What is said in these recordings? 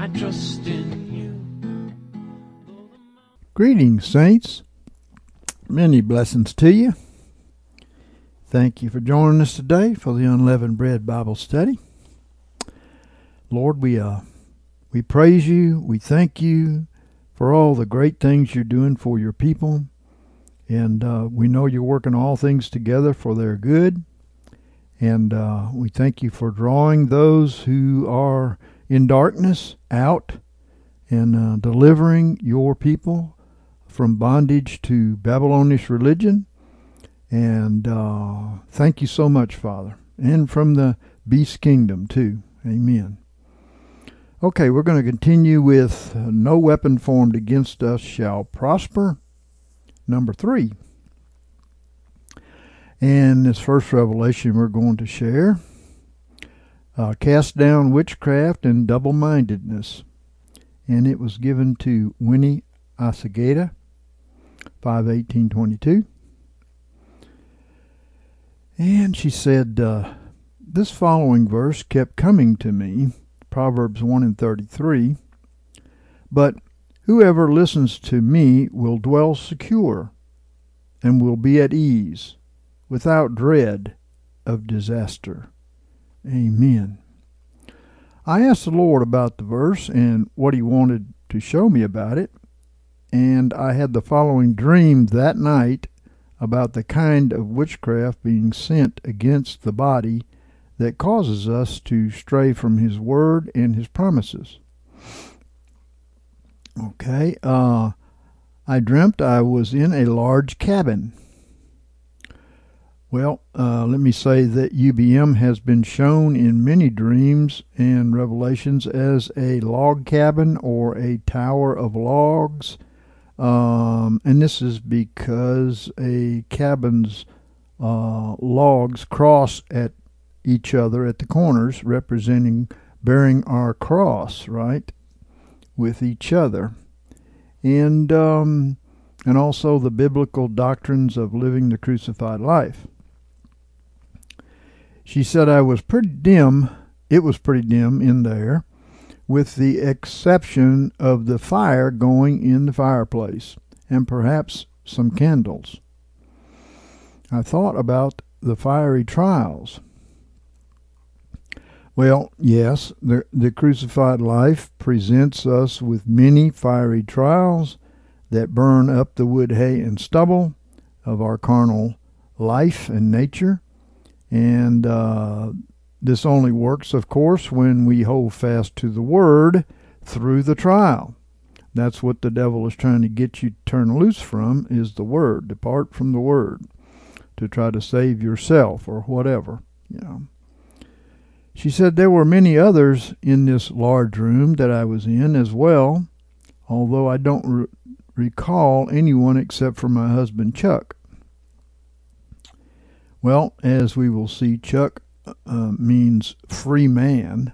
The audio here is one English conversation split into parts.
I trust in you. Greetings, saints. Many blessings to you. Thank you for joining us today for the Unleavened Bread Bible Study. Lord, we uh, we praise you. We thank you for all the great things you're doing for your people, and uh, we know you're working all things together for their good. And uh, we thank you for drawing those who are in darkness out and uh, delivering your people from bondage to Babylonish religion. And uh, thank you so much, Father. And from the beast kingdom, too. Amen. Okay, we're going to continue with uh, No Weapon Formed Against Us Shall Prosper. Number three. And this first revelation we're going to share uh, cast down witchcraft and double mindedness. And it was given to Winnie Asagata, 51822. And she said, uh, This following verse kept coming to me, Proverbs 1 and 33. But whoever listens to me will dwell secure and will be at ease without dread of disaster. Amen. I asked the Lord about the verse and what He wanted to show me about it, and I had the following dream that night about the kind of witchcraft being sent against the body that causes us to stray from His Word and His promises. Okay, uh, I dreamt I was in a large cabin. Well, uh, let me say that UBM has been shown in many dreams and revelations as a log cabin or a tower of logs. Um, and this is because a cabin's uh, logs cross at each other at the corners, representing bearing our cross, right, with each other. And, um, and also the biblical doctrines of living the crucified life. She said I was pretty dim. It was pretty dim in there, with the exception of the fire going in the fireplace and perhaps some candles. I thought about the fiery trials. Well, yes, the, the crucified life presents us with many fiery trials that burn up the wood, hay, and stubble of our carnal life and nature. And uh, this only works, of course, when we hold fast to the Word through the trial. That's what the devil is trying to get you to turn loose from is the Word. Depart from the Word to try to save yourself or whatever, you know. She said there were many others in this large room that I was in as well, although I don't re- recall anyone except for my husband Chuck. Well, as we will see, Chuck uh, means free man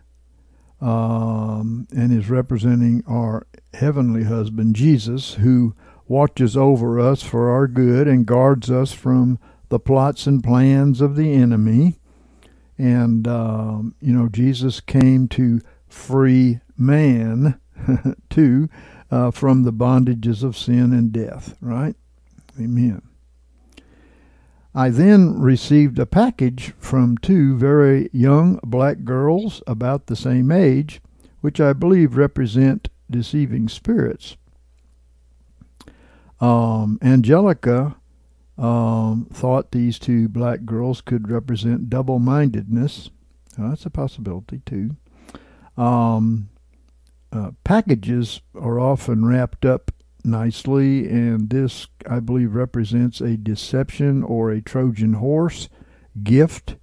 um, and is representing our heavenly husband, Jesus, who watches over us for our good and guards us from the plots and plans of the enemy. And, um, you know, Jesus came to free man, too, uh, from the bondages of sin and death, right? Amen. I then received a package from two very young black girls about the same age, which I believe represent deceiving spirits. Um, Angelica um, thought these two black girls could represent double mindedness. Well, that's a possibility, too. Um, uh, packages are often wrapped up nicely, and this, I believe, represents a deception or a Trojan horse gift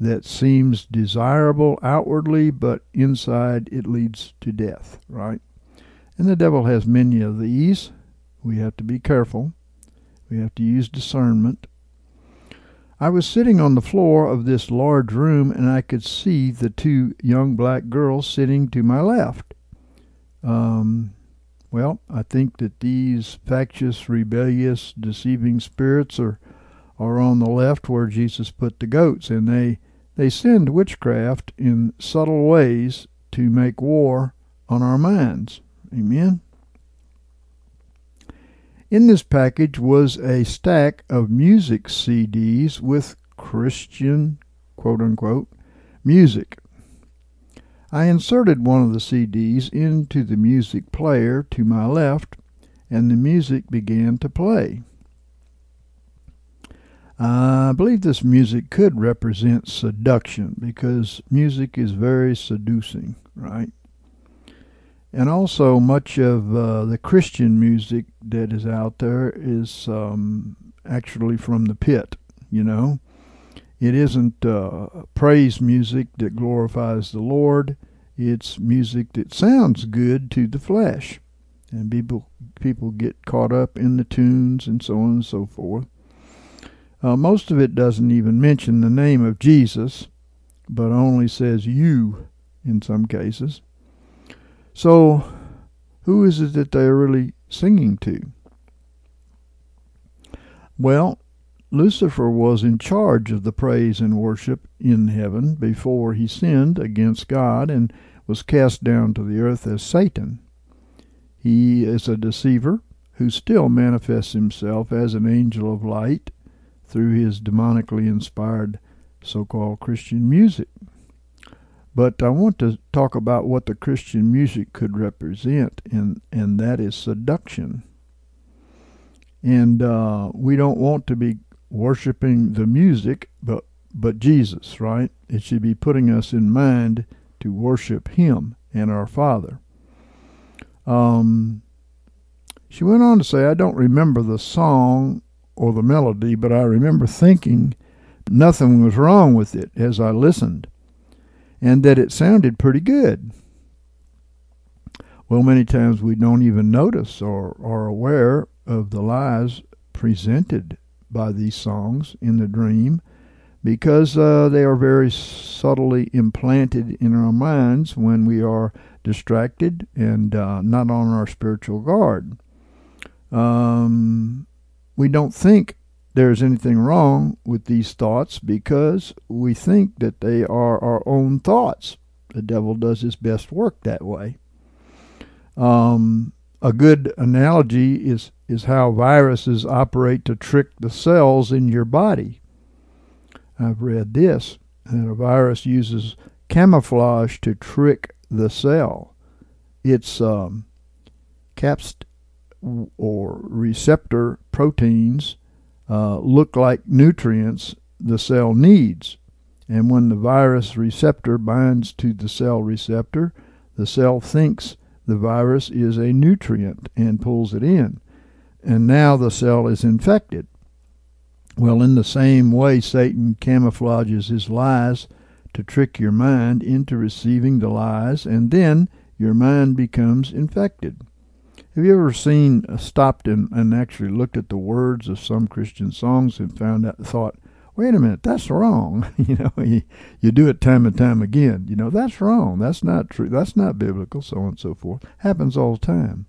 that seems desirable outwardly, but inside it leads to death, right? And the devil has many of these. We have to be careful. We have to use discernment. I was sitting on the floor of this large room and I could see the two young black girls sitting to my left. Um, well, I think that these factious, rebellious, deceiving spirits are are on the left where Jesus put the goats, and they they send witchcraft in subtle ways to make war on our minds. Amen. In this package was a stack of music CDs with Christian, quote unquote, music. I inserted one of the CDs into the music player to my left, and the music began to play. I believe this music could represent seduction because music is very seducing, right? and also much of uh, the Christian music that is out there is um, actually from the pit. You know, it isn't uh, praise music that glorifies the Lord. It's music that sounds good to the flesh, and people people get caught up in the tunes and so on and so forth. Uh, most of it doesn't even mention the name of Jesus, but only says you in some cases. So, who is it that they're really singing to? Well, Lucifer was in charge of the praise and worship in heaven before he sinned against God and was cast down to the earth as Satan. He is a deceiver who still manifests himself as an angel of light through his demonically inspired so called Christian music. But I want to talk about what the Christian music could represent, and, and that is seduction. And uh, we don't want to be worshiping the music, but but Jesus, right? It should be putting us in mind to worship Him and our Father. Um, she went on to say, I don't remember the song or the melody, but I remember thinking nothing was wrong with it as I listened and that it sounded pretty good. Well, many times we don't even notice or are aware of the lies presented by these songs in the dream because uh, they are very subtly implanted in our minds when we are distracted and uh, not on our spiritual guard. Um, we don't think there's anything wrong with these thoughts because we think that they are our own thoughts. The devil does his best work that way. Um, a good analogy is, is how viruses operate to trick the cells in your body. I've read this that a virus uses camouflage to trick the cell. Its um, or receptor proteins uh, look like nutrients the cell needs. And when the virus receptor binds to the cell receptor, the cell thinks the virus is a nutrient and pulls it in. And now the cell is infected. Well, in the same way, Satan camouflages his lies to trick your mind into receiving the lies, and then your mind becomes infected. Have you ever seen uh, stopped and, and actually looked at the words of some Christian songs and found out thought, wait a minute, that's wrong. you know, you, you do it time and time again. You know, that's wrong. That's not true. That's not biblical, so on and so forth. Happens all the time.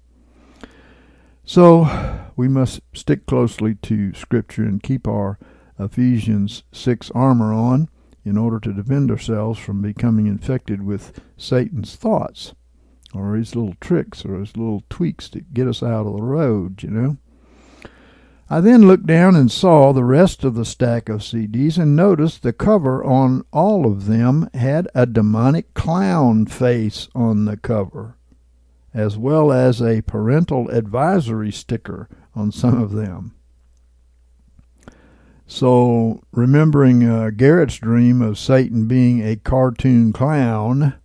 So we must stick closely to Scripture and keep our Ephesians 6 armor on in order to defend ourselves from becoming infected with Satan's thoughts or his little tricks or his little tweaks to get us out of the road, you know. I then looked down and saw the rest of the stack of CDs and noticed the cover on all of them had a demonic clown face on the cover, as well as a parental advisory sticker on some of them. So, remembering uh, Garrett's dream of Satan being a cartoon clown,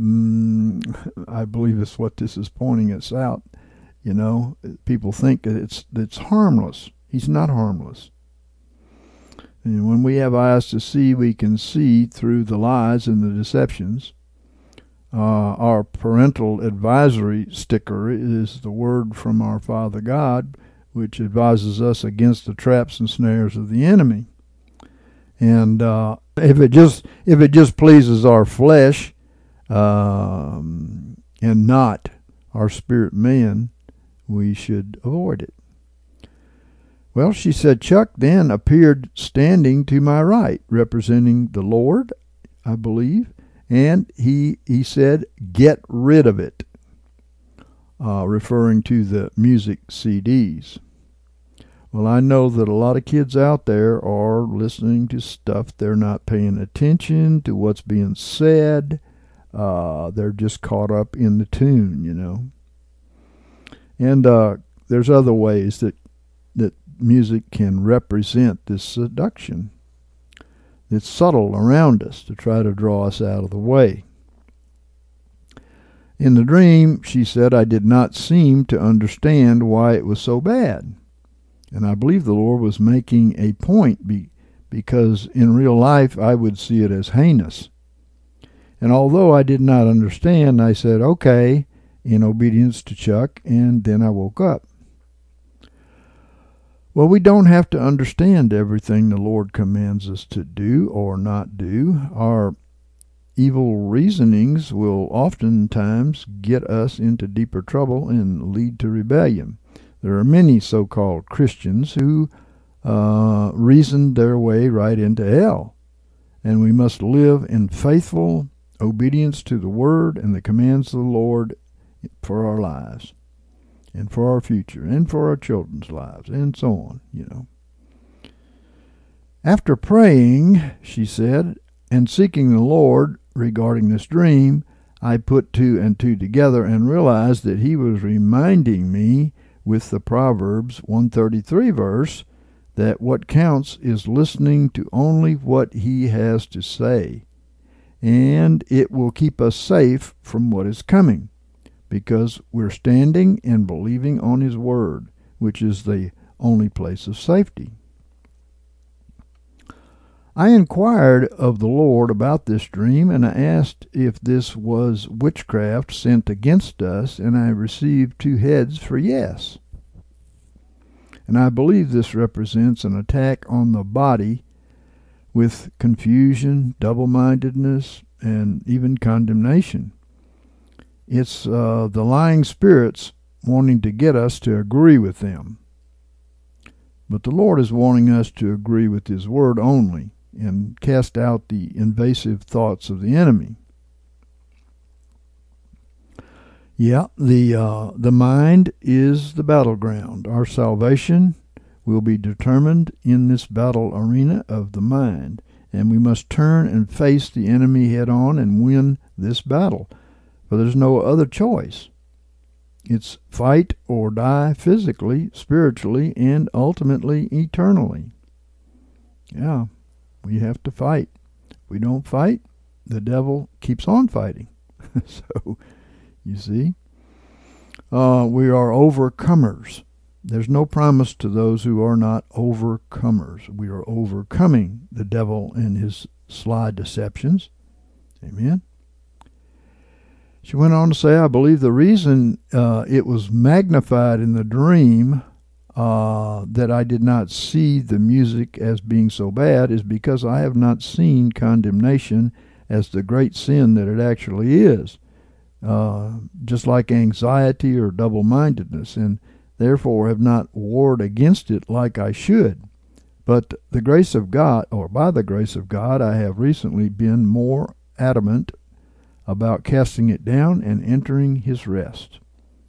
Mm, I believe that's what this is pointing us out. You know, people think that it's it's harmless. He's not harmless. And when we have eyes to see, we can see through the lies and the deceptions. Uh, our parental advisory sticker is the word from our Father God, which advises us against the traps and snares of the enemy. And uh, if it just if it just pleases our flesh um, and not our spirit man, we should avoid it. Well, she said, Chuck then appeared standing to my right, representing the Lord, I believe, and he he said, "Get rid of it," uh, referring to the music CDs. Well, I know that a lot of kids out there are listening to stuff. They're not paying attention to what's being said. Uh, they're just caught up in the tune, you know. And uh, there's other ways that that music can represent this seduction. It's subtle around us to try to draw us out of the way. In the dream, she said, I did not seem to understand why it was so bad. And I believe the Lord was making a point be, because in real life I would see it as heinous. And although I did not understand, I said, okay, in obedience to Chuck, and then I woke up. Well, we don't have to understand everything the Lord commands us to do or not do. Our evil reasonings will oftentimes get us into deeper trouble and lead to rebellion. There are many so called Christians who uh, reasoned their way right into hell. And we must live in faithful obedience to the Word and the commands of the Lord for our lives and for our future and for our children's lives and so on, you know. After praying, she said, and seeking the Lord regarding this dream, I put two and two together and realized that he was reminding me with the Proverbs 133 verse that what counts is listening to only what he has to say, and it will keep us safe from what is coming because we're standing and believing on His Word, which is the only place of safety. I inquired of the Lord about this dream, and I asked if this was witchcraft sent against us, and I received two heads for yes. And I believe this represents an attack on the body with confusion, double mindedness, and even condemnation. It's uh, the lying spirits wanting to get us to agree with them. But the Lord is wanting us to agree with His Word only and cast out the invasive thoughts of the enemy. Yeah, the uh, the mind is the battleground. Our salvation will be determined in this battle arena of the mind, and we must turn and face the enemy head on and win this battle. But there's no other choice. It's fight or die physically, spiritually, and ultimately eternally. Yeah, we have to fight. If we don't fight, the devil keeps on fighting. so, you see, uh, we are overcomers. There's no promise to those who are not overcomers. We are overcoming the devil and his sly deceptions. Amen. She went on to say, I believe the reason uh, it was magnified in the dream uh, that I did not see the music as being so bad is because I have not seen condemnation as the great sin that it actually is, uh, just like anxiety or double mindedness, and therefore have not warred against it like I should. But the grace of God, or by the grace of God, I have recently been more adamant about casting it down and entering his rest.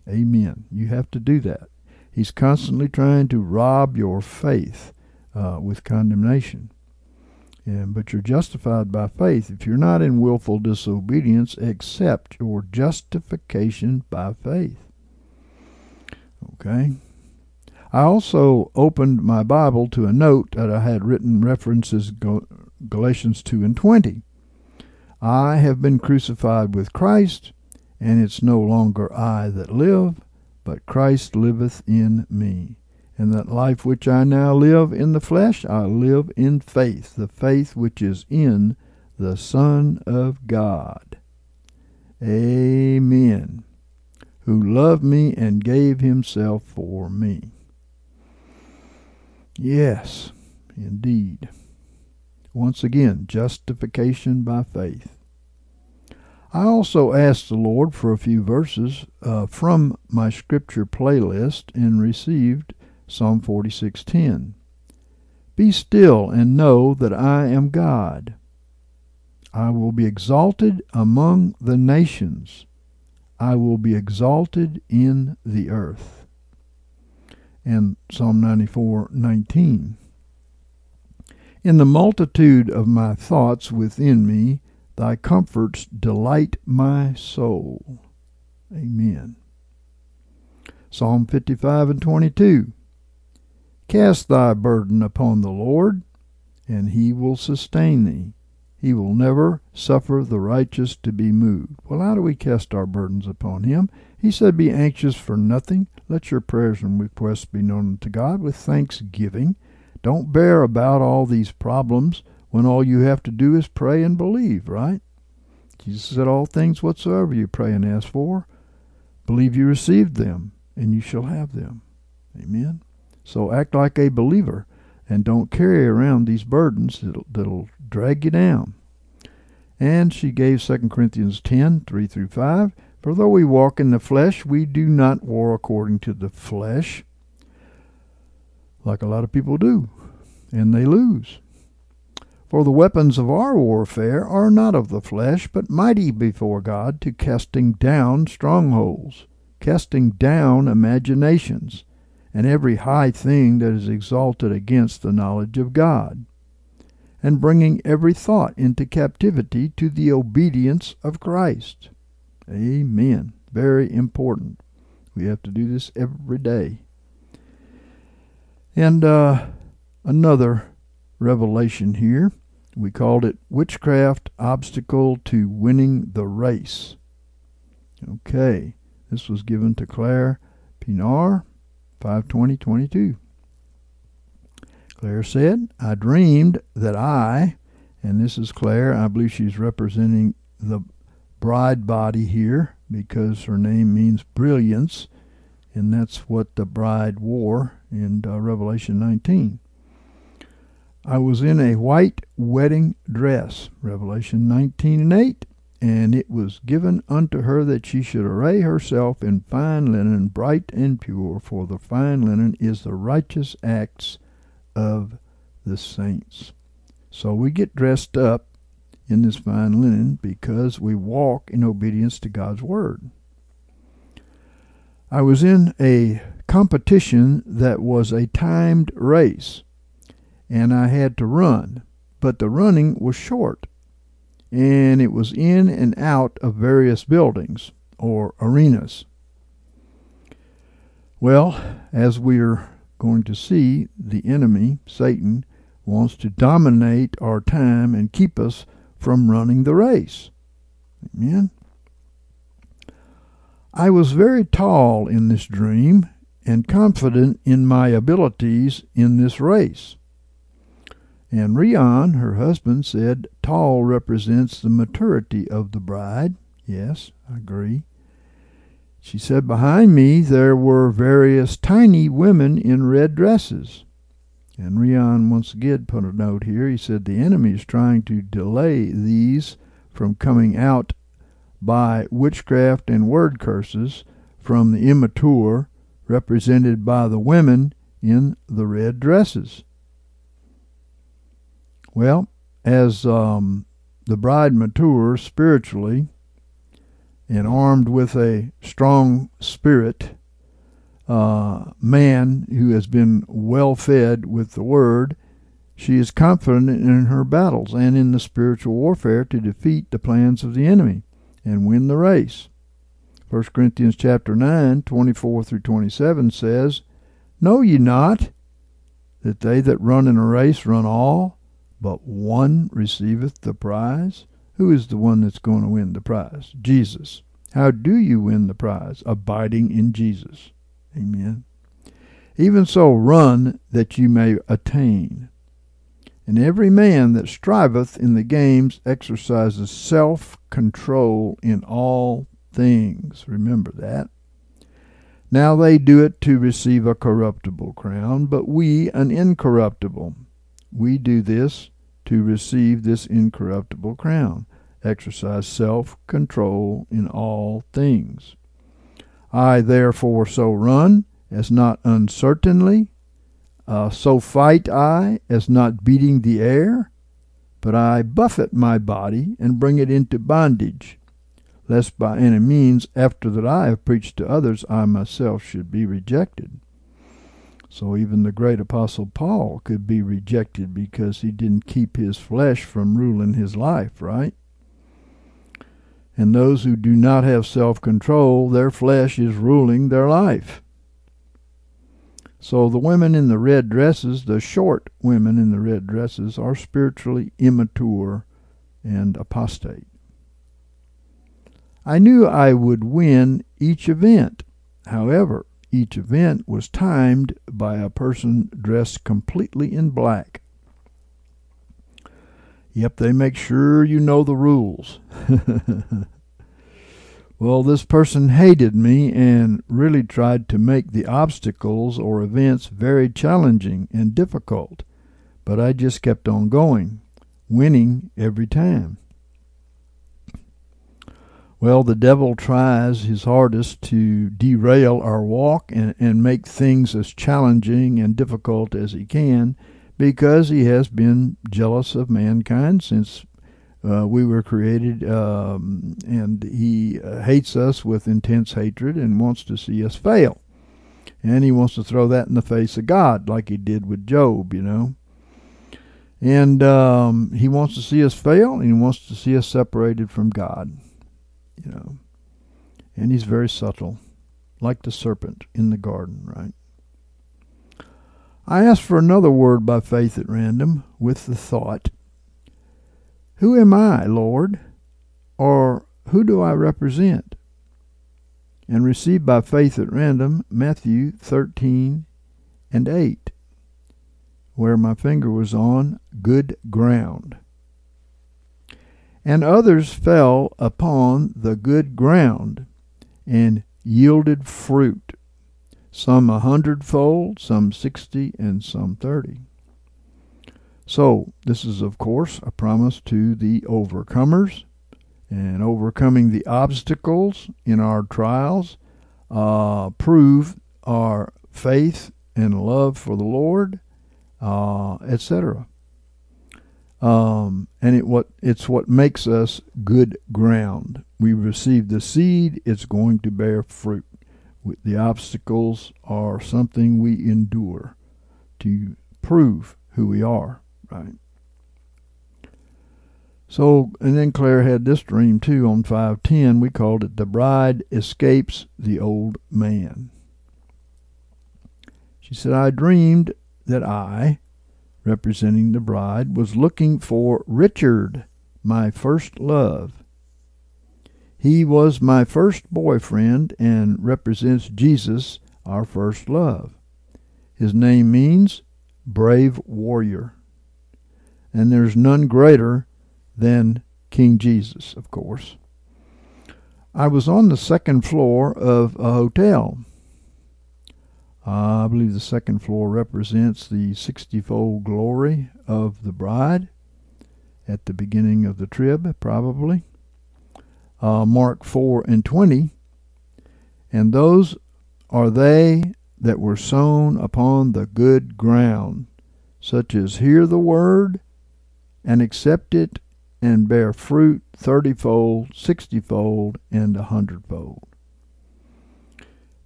Amen. You have to do that. He's constantly trying to rob your faith uh, with condemnation. And, but you're justified by faith if you're not in willful disobedience, accept your justification by faith. Okay? I also opened my Bible to a note that I had written references Galatians 2 and 20. I have been crucified with Christ, and it's no longer I that live, but Christ liveth in me. And that life which I now live in the flesh, I live in faith, the faith which is in the Son of God. Amen. Who loved me and gave himself for me. Yes, indeed. Once again, justification by faith. I also asked the Lord for a few verses uh, from my scripture playlist and received Psalm 46:10. Be still and know that I am God. I will be exalted among the nations. I will be exalted in the earth. And Psalm 94:19. In the multitude of my thoughts within me, Thy comforts delight my soul. Amen. Psalm 55 and 22. Cast thy burden upon the Lord, and he will sustain thee. He will never suffer the righteous to be moved. Well, how do we cast our burdens upon him? He said, Be anxious for nothing. Let your prayers and requests be known to God with thanksgiving. Don't bear about all these problems when all you have to do is pray and believe, right? Jesus said, All things whatsoever you pray and ask for, believe you received them, and you shall have them. Amen. So act like a believer and don't carry around these burdens that'll, that'll drag you down. And she gave 2 Corinthians 10 3 through 5. For though we walk in the flesh, we do not war according to the flesh, like a lot of people do, and they lose. For the weapons of our warfare are not of the flesh, but mighty before God to casting down strongholds, casting down imaginations, and every high thing that is exalted against the knowledge of God, and bringing every thought into captivity to the obedience of Christ. Amen. Very important. We have to do this every day. And uh, another revelation here we called it Witchcraft Obstacle to Winning the Race. Okay, this was given to Claire Pienaar, 52022. Claire said, I dreamed that I, and this is Claire, I believe she's representing the bride body here because her name means brilliance, and that's what the bride wore in uh, Revelation 19. I was in a white wedding dress, Revelation 19 and 8, and it was given unto her that she should array herself in fine linen, bright and pure, for the fine linen is the righteous acts of the saints. So we get dressed up in this fine linen because we walk in obedience to God's word. I was in a competition that was a timed race and I had to run. But the running was short, and it was in and out of various buildings or arenas. Well, as we're going to see, the enemy, Satan, wants to dominate our time and keep us from running the race. Amen. I was very tall in this dream and confident in my abilities in this race. And Rion, her husband, said tall represents the maturity of the bride. Yes, I agree. She said, Behind me there were various tiny women in red dresses. And Rion once again put a note here. He said, The enemy is trying to delay these from coming out by witchcraft and word curses from the immature, represented by the women in the red dresses. Well, as um, the bride matures spiritually and armed with a strong spirit, uh, man who has been well fed with the word, she is confident in her battles and in the spiritual warfare to defeat the plans of the enemy and win the race. 1 Corinthians chapter 9, 24 through 27 says, Know ye not that they that run in a race run all, but one receiveth the prize. Who is the one that's going to win the prize? Jesus. How do you win the prize? Abiding in Jesus. Amen. Even so, run that you may attain. And every man that striveth in the games exercises self control in all things. Remember that. Now they do it to receive a corruptible crown, but we an incorruptible. We do this to receive this incorruptible crown. Exercise self control in all things. I therefore so run as not uncertainly, uh, so fight I as not beating the air, but I buffet my body and bring it into bondage, lest by any means, after that I have preached to others, I myself should be rejected. So even the great apostle Paul could be rejected because he didn't keep his flesh from ruling his life, right? And those who do not have self control, their flesh is ruling their life. So the women in the red dresses, the short women in the red dresses, are spiritually immature and apostate. I knew I would win each event. However, each event was timed by a person dressed completely in black. Yep, they make sure you know the rules. well, this person hated me and really tried to make the obstacles or events very challenging and difficult, but I just kept on going, winning every time. Well, the devil tries his hardest to derail our walk and, and make things as challenging and difficult as he can because he has been jealous of mankind since uh, we were created, um, and he uh, hates us with intense hatred and wants to see us fail. And he wants to throw that in the face of God, like he did with Job, you know. And um, he wants to see us fail, and he wants to see us separated from God, you know. And he's very subtle, like the serpent in the garden, right? I asked for another word by faith at random, with the thought, Who am I, Lord? Or who do I represent? And received by faith at random Matthew 13 and 8, where my finger was on good ground. And others fell upon the good ground and yielded fruit some a hundredfold, some sixty, and some thirty. So, this is, of course, a promise to the overcomers and overcoming the obstacles in our trials uh, prove our faith and love for the Lord, uh, etc. Um, and it what it's what makes us good ground. We receive the seed; it's going to bear fruit the obstacles are something we endure to prove who we are, right? So, and then Claire had this dream too on 510. We called it The Bride Escapes the Old Man. She said, I dreamed that I, representing the bride, was looking for Richard, my first love. He was my first boyfriend and represents Jesus, our first love. His name means brave warrior. And there's none greater than King Jesus, of course. I was on the second floor of a hotel. Uh, I believe the second floor represents the sixtyfold glory of the bride at the beginning of the trib, probably uh, Mark 4 and 20. And those are they that were sown upon the good ground, such as hear the word and accept it and bear fruit thirtyfold, sixtyfold, and a hundredfold.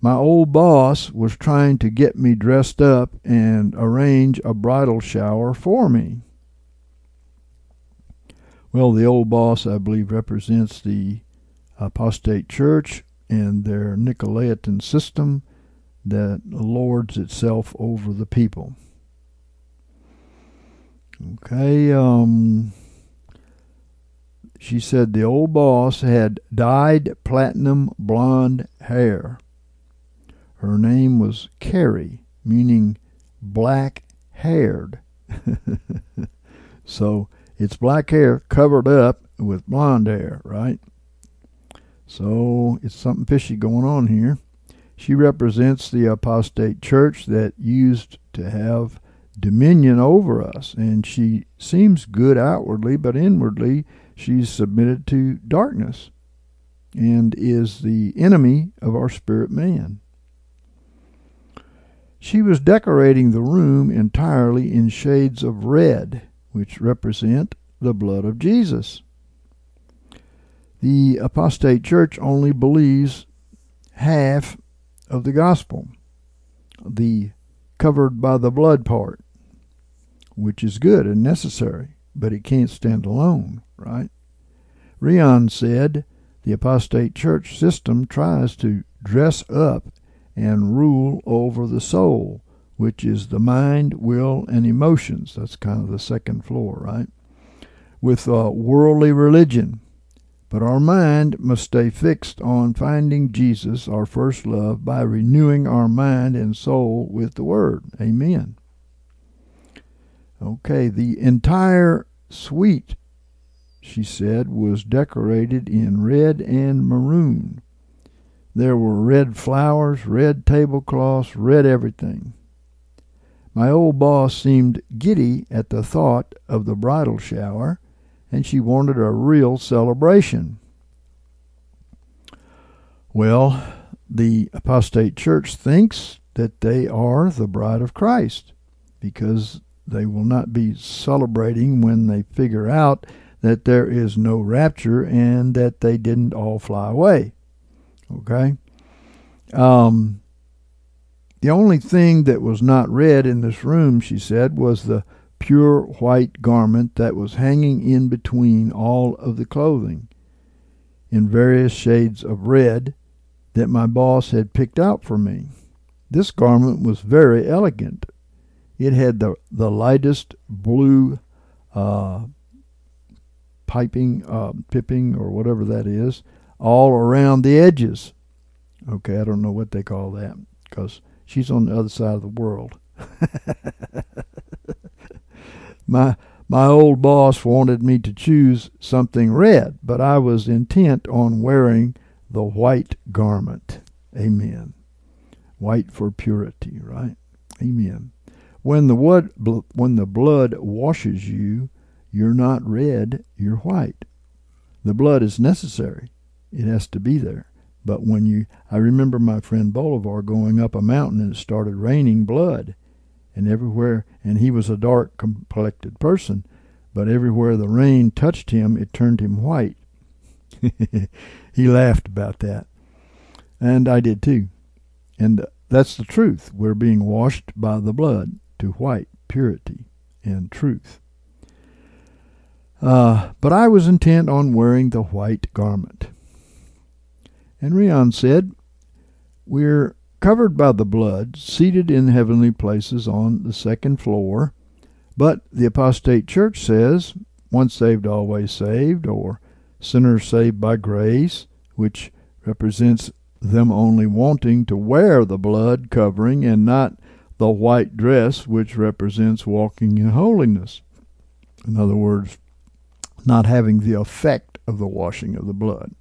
My old boss was trying to get me dressed up and arrange a bridal shower for me. Well, the old boss, I believe, represents the apostate church and their Nicolaitan system that lords itself over the people. Okay, um, she said the old boss had dyed platinum blonde hair. Her name was Carrie, meaning black haired. So it's black hair covered up with blonde hair, right? So it's something fishy going on here. She represents the apostate church that used to have dominion over us, and she seems good outwardly, but inwardly she's submitted to darkness and is the enemy of our spirit man. She was decorating the room entirely in shades of red, which represent the blood of Jesus. The apostate church only believes half of the gospel, the covered by the blood part, which is good and necessary, but it can't stand alone, right? Rion said the apostate church system tries to dress up and rule over the soul, which is the mind, will, and emotions. That's kind of the second floor, right? With uh, worldly religion, but our mind must stay fixed on finding Jesus, our first love, by renewing our mind and soul with the Word. Amen. Okay, the entire suite, she said, was decorated in red and maroon. There were red flowers, red tablecloths, red everything. My old boss seemed giddy at the thought of the bridal shower and she wanted a real celebration. Well, the apostate church thinks that they are the bride of Christ because they will not be celebrating when they figure out that there is no rapture and that they didn't all fly away. Okay? Um, the only thing that was not red in this room, she said, was the pure white garment that was hanging in between all of the clothing in various shades of red that my boss had picked out for me. This garment was very elegant. It had the, the lightest blue uh, piping, uh, pipping, or whatever that is, all around the edges. Okay, I don't know what they call that because she's on the other side of the world. My my old boss wanted me to choose something red, but I was intent on wearing the white garment. Amen. White for purity, right? Amen. When the wood, when the blood washes you, you're not red, you're white. The blood is necessary. It has to be there. But when you I remember my friend Bolivar going up a mountain and it started raining blood and everywhere, and he was a dark complected person, but everywhere the rain touched him, it turned him white. he laughed about that. And I did too. And that's the truth. We're being washed by the blood to white, purity, and truth. Uh, but I was intent on wearing the white garment. And Rion said, We're covered by the blood, seated in heavenly places on the second floor. But the apostate church says, once saved, always saved, or sinners saved by grace, which represents them only wanting to wear the blood covering and not the white dress, which represents walking in holiness. In other words, not having the effect of the washing of the blood.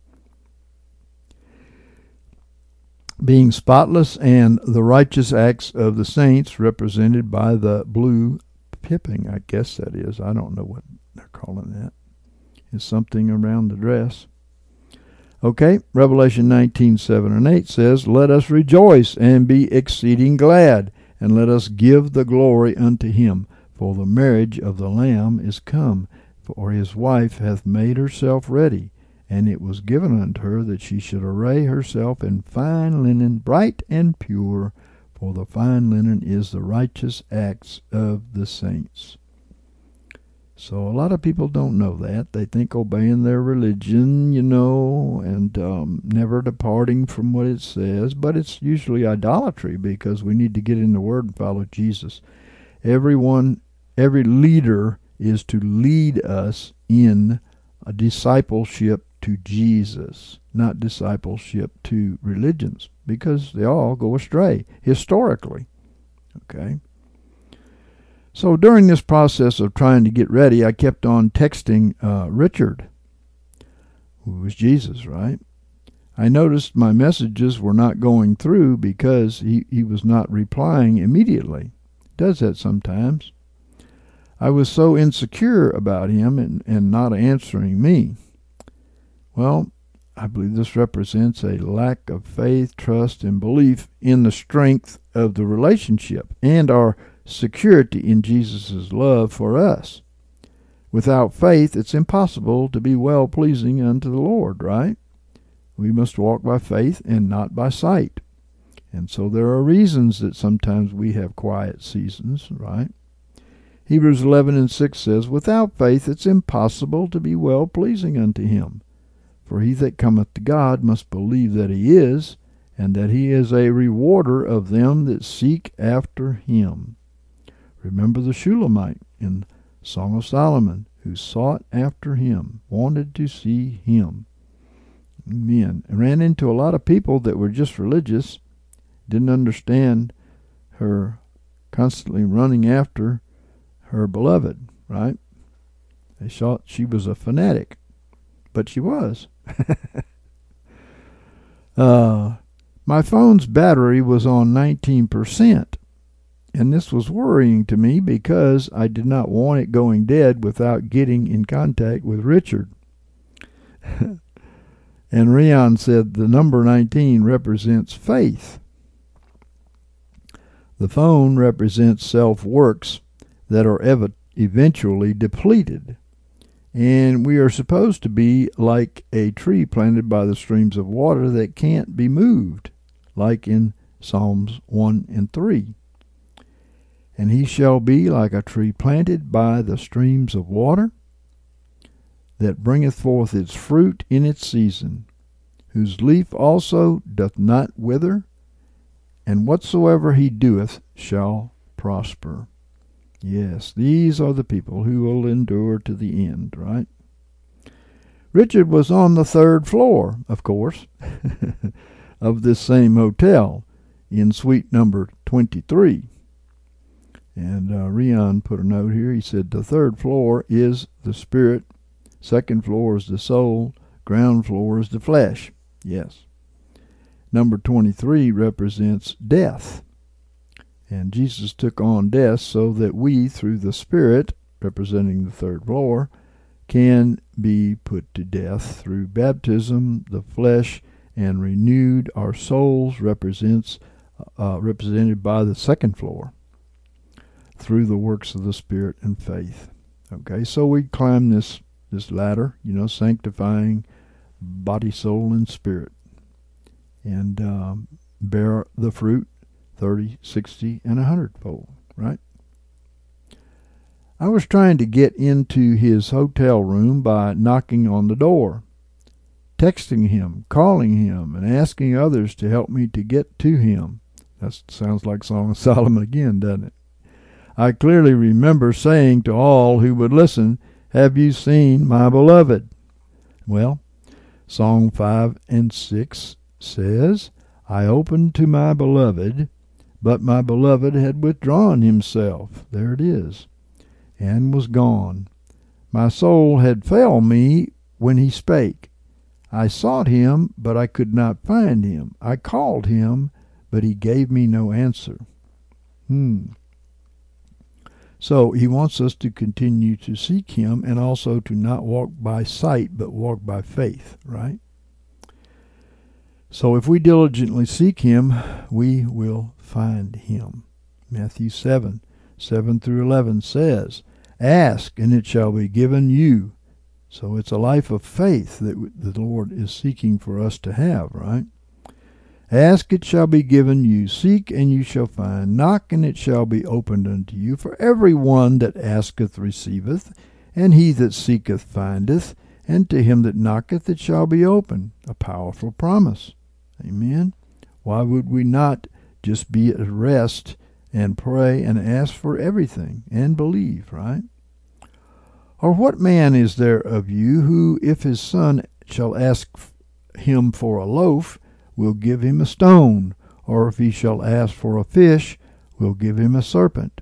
being spotless, and the righteous acts of the saints represented by the blue pipping. I guess that is. I don't know what they're calling that. It's something around the dress. Okay, Revelation 19, 7 and 8 says, Let us rejoice and be exceeding glad, and let us give the glory unto him, for the marriage of the Lamb is come, for his wife hath made herself ready. And it was given unto her that she should array herself in fine linen, bright and pure, for the fine linen is the righteous acts of the saints. So a lot of people don't know that. They think obeying their religion, you know, and um, never departing from what it says. But it's usually idolatry because we need to get in the Word and follow Jesus. Everyone, every leader is to lead us in a discipleship to Jesus, not discipleship to religions, because they all go astray historically. Okay? So during this process of trying to get ready, I kept on texting uh, Richard, who was Jesus, right? I noticed my messages were not going through because he, he was not replying immediately. Does that sometimes. I was so insecure about him and, and not answering me. Well, I believe this represents a lack of faith, trust, and belief in the strength of the relationship and our security in Jesus' love for us. Without faith, it's impossible to be well pleasing unto the Lord, right? We must walk by faith and not by sight. And so there are reasons that sometimes we have quiet seasons, right? Hebrews 11 and 6 says, Without faith it's impossible to be well pleasing unto him. For he that cometh to God must believe that he is, and that he is a rewarder of them that seek after him. Remember the Shulamite in Song of Solomon, who sought after him, wanted to see him. Amen. Ran into a lot of people that were just religious, didn't understand her constantly running after her beloved, right? They thought she was a fanatic, but she was. uh, my phone's battery was on 19%, and this was worrying to me because I did not want it going dead without getting in contact with Richard. And Rion said the number 19 represents faith. The phone represents self works that are ev- eventually depleted. And we are supposed to be like a tree planted by the streams of water that can't be moved, like in Psalms 1 and 3. And he shall be like a tree planted by the streams of water that bringeth forth its fruit in its season, whose leaf also doth not wither, and whatsoever he doeth shall prosper. Yes, these are the people who will endure to the end, right? Richard was on the third floor, of course, of this same hotel in suite number 23. And uh, Rion put a note here. He said, The third floor is the spirit, second floor is the soul, ground floor is the flesh. Yes. Number 23 represents death. And Jesus took on death so that we, through the Spirit, representing the third floor, can be put to death through baptism, the flesh, and renewed. Our souls represents uh, represented by the second floor through the works of the Spirit and faith. Okay, so we climb this this ladder, you know, sanctifying body, soul, and spirit, and um, bear the fruit 30, 60, and a hundredfold, right? I was trying to get into his hotel room by knocking on the door, texting him, calling him, and asking others to help me to get to him. That sounds like Song of Solomon again, doesn't it? I clearly remember saying to all who would listen, Have you seen my beloved? Well, Song 5 and 6 says, I opened to my beloved, but my beloved had withdrawn himself. There it is. And was gone. My soul had failed me when he spake. I sought him, but I could not find him. I called him, but he gave me no answer. Hmm. So he wants us to continue to seek him and also to not walk by sight, but walk by faith, right? So if we diligently seek him, we will find him. Matthew 7 7 through 11 says, Ask, and it shall be given you. So it's a life of faith that the Lord is seeking for us to have, right? Ask, it shall be given you. Seek, and you shall find. Knock, and it shall be opened unto you. For every one that asketh receiveth, and he that seeketh findeth, and to him that knocketh it shall be opened. A powerful promise. Amen. Why would we not just be at rest and pray and ask for everything and believe, right? Or what man is there of you who, if his son shall ask him for a loaf, will give him a stone, or if he shall ask for a fish, we'll give him a serpent.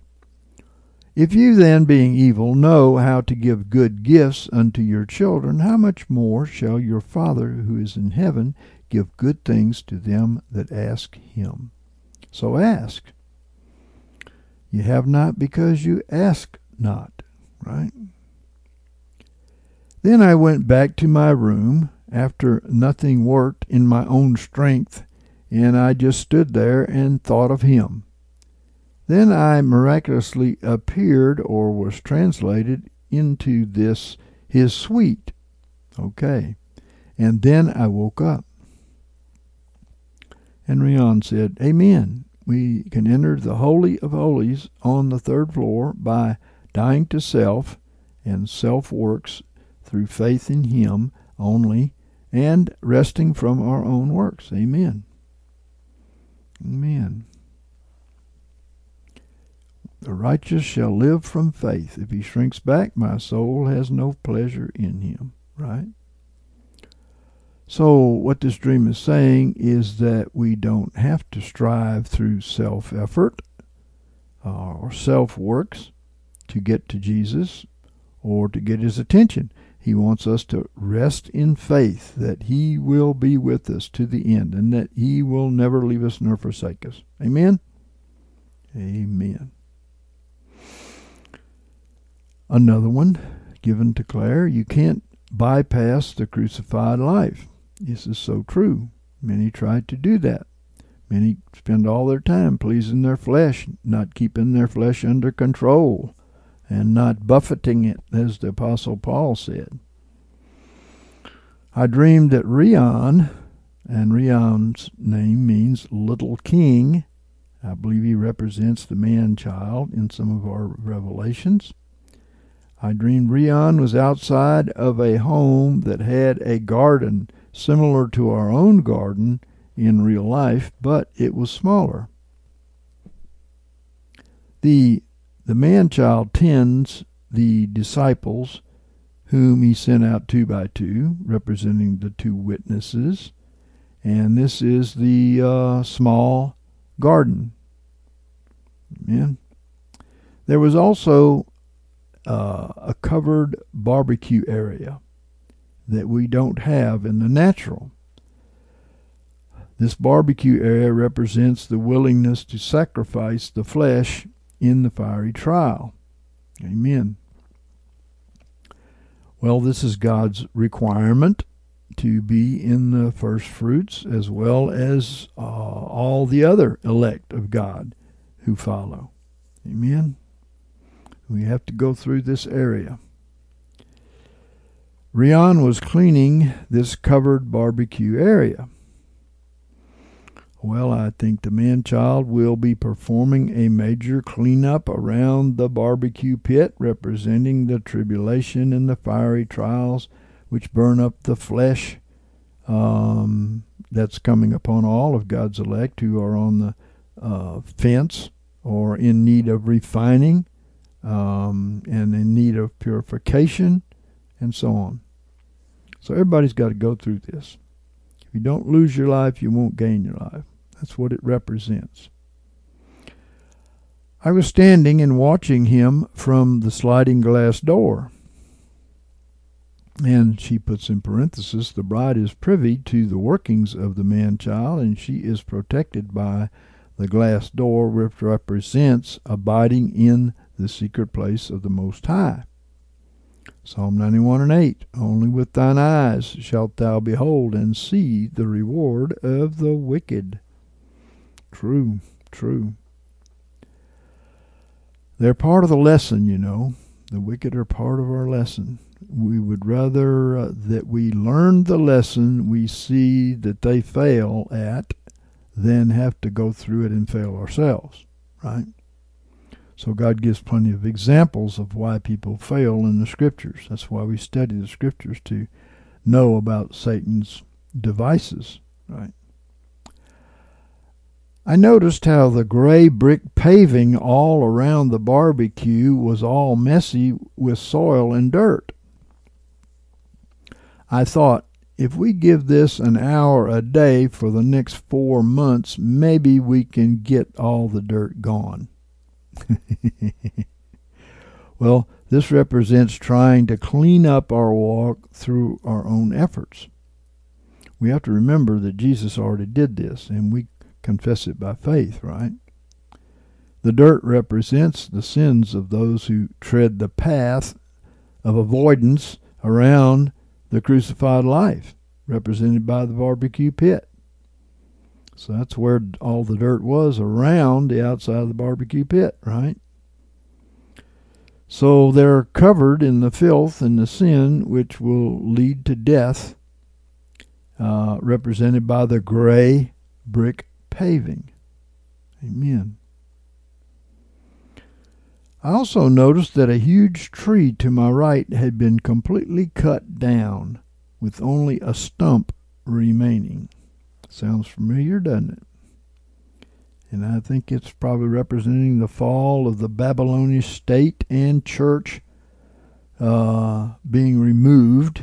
If you then, being evil, know how to give good gifts unto your children, how much more shall your Father who is in heaven give good things to them that ask him? So ask. You have not because you ask not, right? Then I went back to my room after nothing worked in my own strength, and I just stood there and thought of him. Then I miraculously appeared or was translated into this his suite. Okay. And then I woke up. And Rion said, Amen. We can enter the Holy of Holies on the third floor by dying to self, and self works through faith in Him only, and resting from our own works. Amen. Amen. The righteous shall live from faith. If he shrinks back, my soul has no pleasure in him. Right? So, what this dream is saying is that we don't have to strive through self effort uh, or self works to get to Jesus or to get his attention. He wants us to rest in faith that he will be with us to the end and that he will never leave us nor forsake us. Amen? Amen. Another one given to Claire you can't bypass the crucified life. This is so true. Many try to do that. Many spend all their time pleasing their flesh, not keeping their flesh under control, and not buffeting it, as the Apostle Paul said. I dreamed that Rion, and Rion's name means little king. I believe he represents the man child in some of our revelations. I dreamed Rion was outside of a home that had a garden similar to our own garden in real life, but it was smaller. The the man child tends the disciples whom he sent out two by two, representing the two witnesses, and this is the uh, small garden. Amen. There was also uh, a covered barbecue area that we don't have in the natural. This barbecue area represents the willingness to sacrifice the flesh in the fiery trial. Amen. Well, this is God's requirement to be in the first fruits as well as uh, all the other elect of God who follow. Amen. We have to go through this area. Rion was cleaning this covered barbecue area. Well, I think the man child will be performing a major cleanup around the barbecue pit, representing the tribulation and the fiery trials which burn up the flesh um, that's coming upon all of God's elect who are on the uh, fence or in need of refining um, and in need of purification, and so on. So everybody's got to go through this. If you don't lose your life, you won't gain your life. That's what it represents. I was standing and watching him from the sliding glass door. And she puts in parenthesis, the bride is privy to the workings of the man child, and she is protected by the glass door, which represents abiding in the secret place of the Most High. Psalm 91 and 8 Only with thine eyes shalt thou behold and see the reward of the wicked. True, true. They're part of the lesson, you know. The wicked are part of our lesson. We would rather uh, that we learn the lesson we see that they fail at than have to go through it and fail ourselves, right? So God gives plenty of examples of why people fail in the scriptures. That's why we study the scriptures to know about Satan's devices, right? I noticed how the gray brick paving all around the barbecue was all messy with soil and dirt. I thought, if we give this an hour a day for the next four months, maybe we can get all the dirt gone. Well, this represents trying to clean up our walk through our own efforts. We have to remember that Jesus already did this, and we confess it by faith, right? The dirt represents the sins of those who tread the path of avoidance around the crucified life, represented by the barbecue pit. So that's where all the dirt was around the outside of the barbecue pit, right? So they're covered in the filth and the sin which will lead to death, uh, represented by the gray brick paving. Amen. I also noticed that a huge tree to my right had been completely cut down, with only a stump remaining. Sounds familiar, doesn't it? And I think it's probably representing the fall of the Babylonian state and church uh, being removed,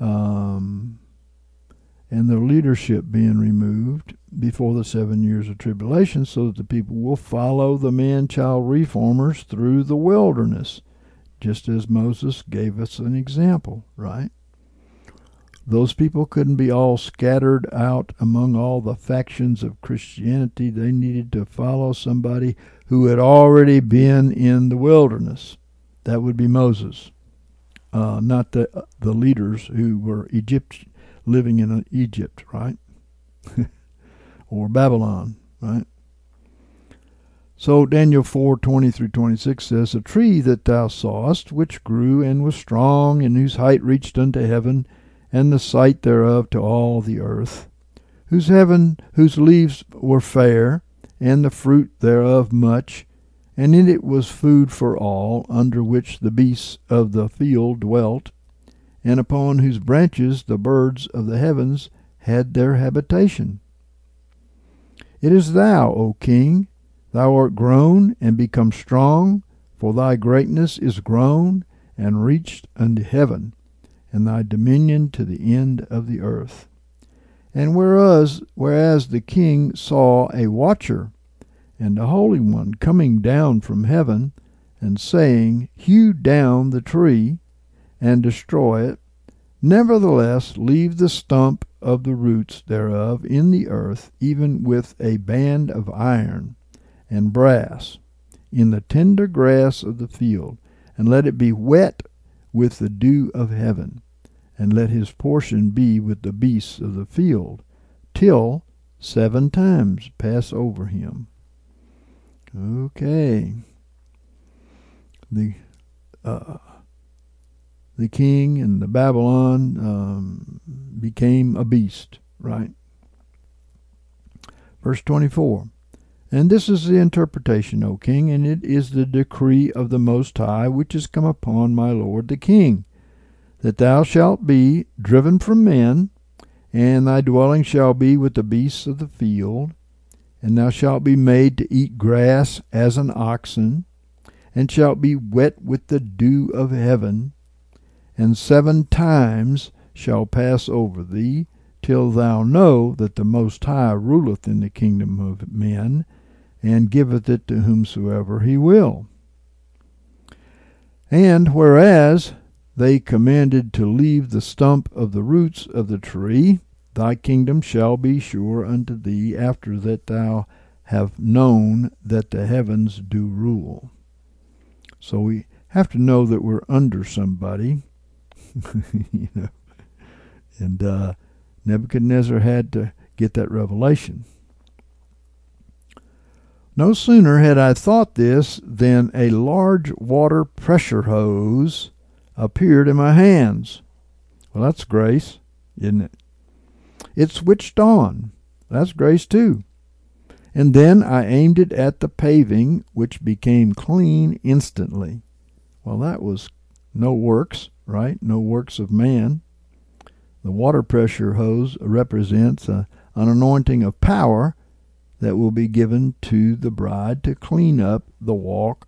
um, and their leadership being removed before the seven years of tribulation, so that the people will follow the man child reformers through the wilderness, just as Moses gave us an example, right? Those people couldn't be all scattered out among all the factions of Christianity. They needed to follow somebody who had already been in the wilderness. That would be Moses, uh, not the the leaders who were Egypt living in Egypt, right, or Babylon, right. So Daniel four twenty through twenty six says, "A tree that thou sawest, which grew and was strong, and whose height reached unto heaven." and the sight thereof to all the earth, whose heaven whose leaves were fair, and the fruit thereof much, and in it was food for all, under which the beasts of the field dwelt, and upon whose branches the birds of the heavens had their habitation. It is thou, O king, thou art grown and become strong, for thy greatness is grown and reached unto heaven and thy dominion to the end of the earth. And whereas, whereas the king saw a watcher and a holy one coming down from heaven, and saying, Hew down the tree and destroy it, nevertheless leave the stump of the roots thereof in the earth, even with a band of iron and brass, in the tender grass of the field, and let it be wet with the dew of heaven and let his portion be with the beasts of the field, till seven times pass over him. Okay. The uh, the king and the Babylon um, became a beast, right? Verse 24. And this is the interpretation, O king, and it is the decree of the Most High which is come upon my lord the king that thou shalt be driven from men, and thy dwelling shall be with the beasts of the field, and thou shalt be made to eat grass as an oxen, and shalt be wet with the dew of heaven, and seven times shall pass over thee, till thou know that the Most High ruleth in the kingdom of men, and giveth it to whomsoever he will. And whereas they commanded to leave the stump of the roots of the tree. Thy kingdom shall be sure unto thee after that thou have known that the heavens do rule. So we have to know that we're under somebody, you know. And uh, Nebuchadnezzar had to get that revelation. No sooner had I thought this than a large water pressure hose appeared in my hands. Well, that's grace, isn't it? It switched on. That's grace too. And then I aimed it at the paving, which became clean instantly. Well, that was no works, right? No works of man. The water pressure hose represents a, an anointing of power that will be given to the bride to clean up the walk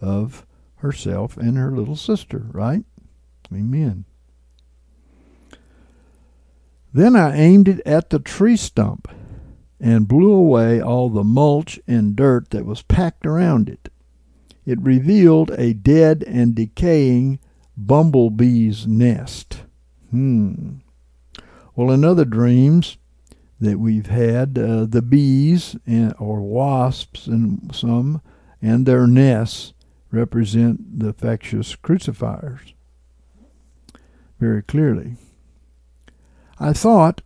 of herself and her little sister, right? Amen. Then I aimed it at the tree stump and blew away all the mulch and dirt that was packed around it. it revealed a dead and decaying bumblebee's nest. Hmm. Well, in other dreams that we've had, uh, the bees and, or wasps and some and their nests represent the factious crucifiers very clearly. I thought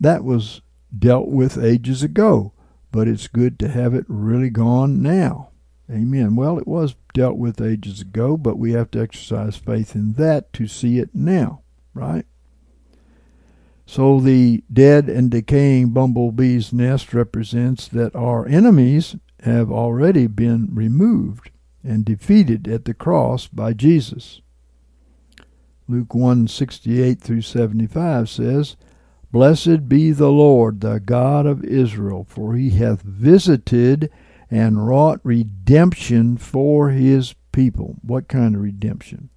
that was dealt with ages ago, but it's good to have it really gone now. Amen. Well, it was dealt with ages ago, but we have to exercise faith in that to see it now, right? So the dead and decaying bumblebee's nest represents that our enemies have already been removed and defeated at the cross by Jesus. Luke 1:68 through 75 says, Blessed be the Lord, the God of Israel, for he hath visited and wrought redemption for his people. What kind of redemption?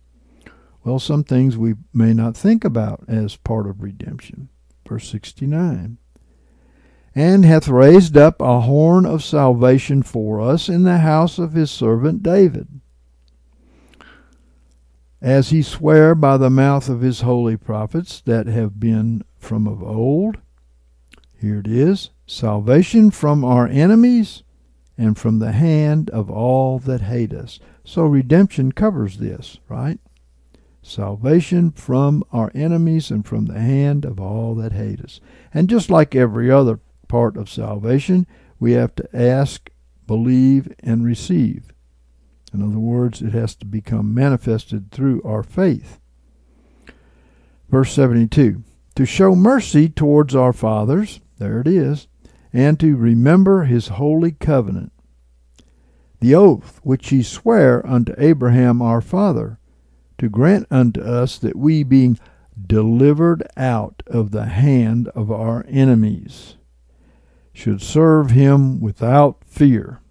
Well, some things we may not think about as part of redemption. Verse 69 And hath raised up a horn of salvation for us in the house of his servant David, as he sware by the mouth of his holy prophets that have been from of old. Here it is salvation from our enemies and from the hand of all that hate us. So redemption covers this, right? Salvation from our enemies and from the hand of all that hate us. And just like every other part of salvation, we have to ask, believe, and receive. In other words, it has to become manifested through our faith. Verse 72 To show mercy towards our fathers, there it is, and to remember his holy covenant, the oath which he sware unto Abraham our father, to grant unto us that we, being delivered out of the hand of our enemies, should serve him without fear,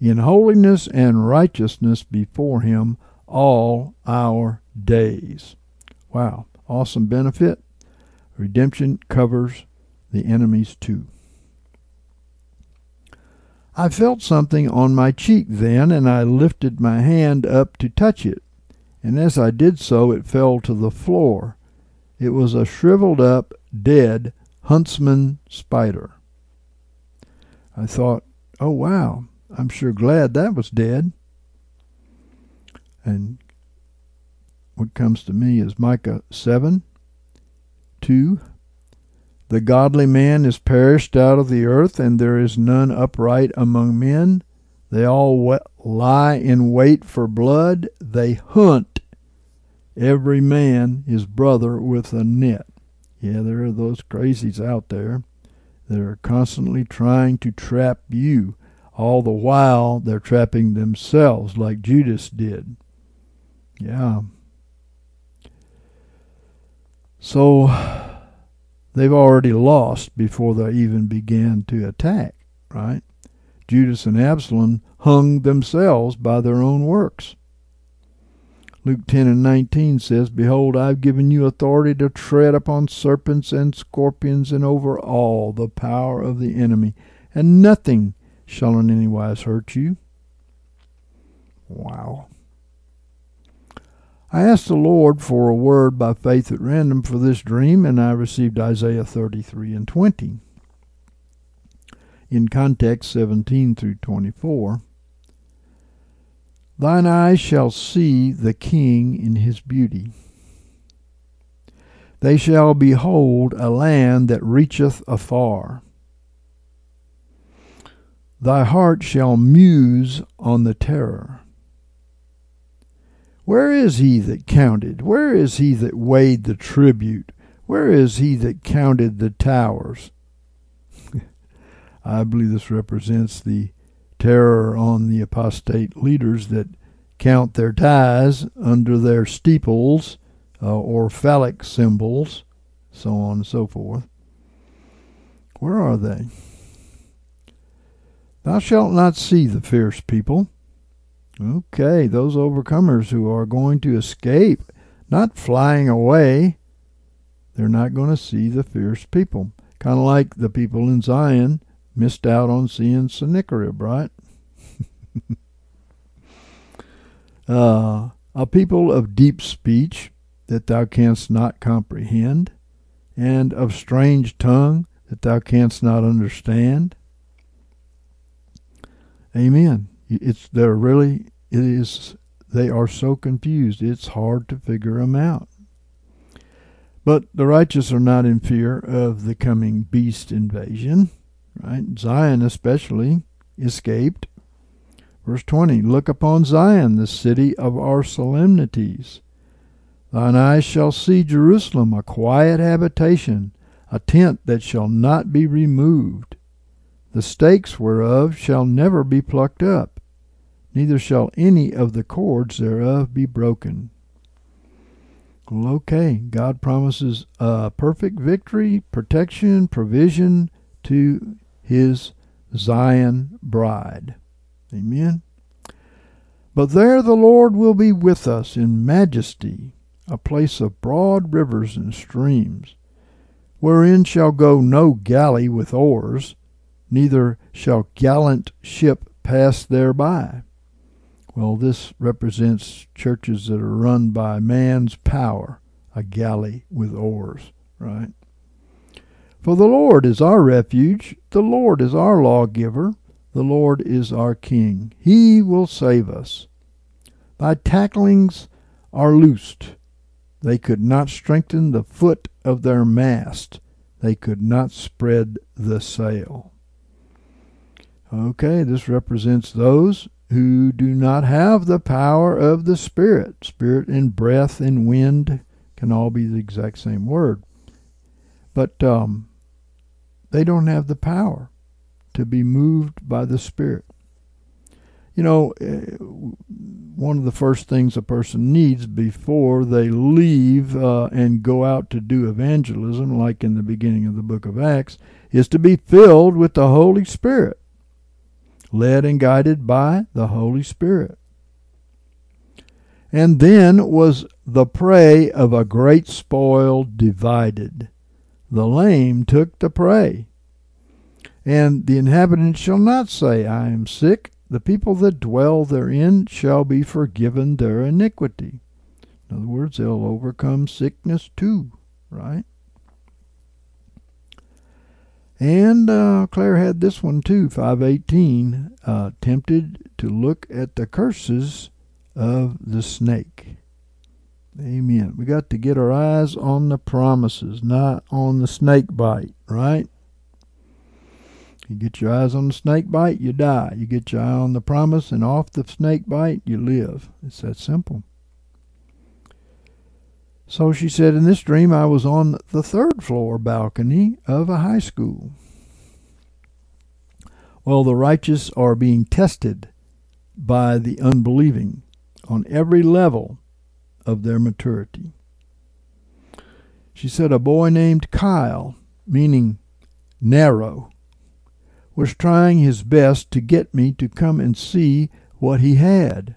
in holiness and righteousness before him all our days. Wow, awesome benefit. Redemption covers the enemies too. I felt something on my cheek then, and I lifted my hand up to touch it. And as I did so, it fell to the floor. It was a shriveled up, dead huntsman spider. I thought, oh wow, I'm sure glad that was dead. And what comes to me is Micah 7 2 the godly man is perished out of the earth, and there is none upright among men. They all lie in wait for blood. They hunt every man his brother with a net. Yeah, there are those crazies out there that are constantly trying to trap you. All the while, they're trapping themselves, like Judas did. Yeah. So they've already lost before they even began to attack, right? Judas and Absalom hung themselves by their own works. Luke 10 and 19 says, Behold, I have given you authority to tread upon serpents and scorpions and over all the power of the enemy, and nothing shall in any wise hurt you. Wow. I asked the Lord for a word by faith at random for this dream, and I received Isaiah 33 and 20. In context 17 through 24, Thine eyes shall see the King in his beauty. They shall behold a land that reacheth afar. Thy heart shall muse on the terror where is he that counted? Where is he that weighed the tribute? Where is he that counted the towers? I believe this represents the terror on the apostate leaders that count their tithes under their steeples uh, or phallic symbols, so on and so forth. Where are they? Thou shalt not see the fierce people, Okay, those overcomers who are going to escape, not flying away, they're not going to see the fierce people. Kind of like the people in Zion missed out on seeing Sennacherib, right? Uh, a people of deep speech that thou canst not comprehend, and of strange tongue that thou canst not understand. Amen. It's they're really it is they are so confused it's hard to figure them out. But the righteous are not in fear of the coming beast invasion, right? Zion especially escaped. Verse 20 Look upon Zion, the city of our solemnities. Thine eyes shall see Jerusalem, a quiet habitation, a tent that shall not be removed. The stakes whereof shall never be plucked up, neither shall any of the cords thereof be broken. Well, okay, God promises a perfect victory, protection, provision to his Zion bride. Amen. But there the Lord will be with us in majesty, a place of broad rivers and streams, wherein shall go no galley with oars, neither shall gallant ship pass thereby. Well, this represents churches that are run by man's power, a galley with oars, right? For the Lord is our refuge, the Lord is our lawgiver, the Lord is our king. He will save us. Thy tacklings are loosed. They could not strengthen the foot of their mast. They could not spread the sail. Okay, this represents those who do not have the power of the Spirit. Spirit and breath and wind can all be the exact same word. But um, they don't have the power to be moved by the Spirit. You know, eh, one of the first things a person needs before they leave uh, and go out to do evangelism, like in the beginning of the book of Acts, is to be filled with the Holy Spirit led and guided by the Holy Spirit. And then was the prey of a great spoil divided. The lame took the prey. And the inhabitants shall not say, I am sick. The people that dwell therein shall be forgiven their iniquity. In other words, they'll overcome sickness too, right? And uh, Claire had this one too, 518, uh, tempted to look at the curses of the snake. Amen. We got to get our eyes on the promises, not on the snake bite, right? You get your eyes on the snake bite, you die. You get your eye on the promise, and off the snake bite, you live. It's that simple. So she said, In this dream, I was on the third floor balcony of a high school. Well, the righteous are being tested by the unbelieving on every level of their maturity. She said, A boy named Kyle, meaning narrow, was trying his best to get me to come and see what he had.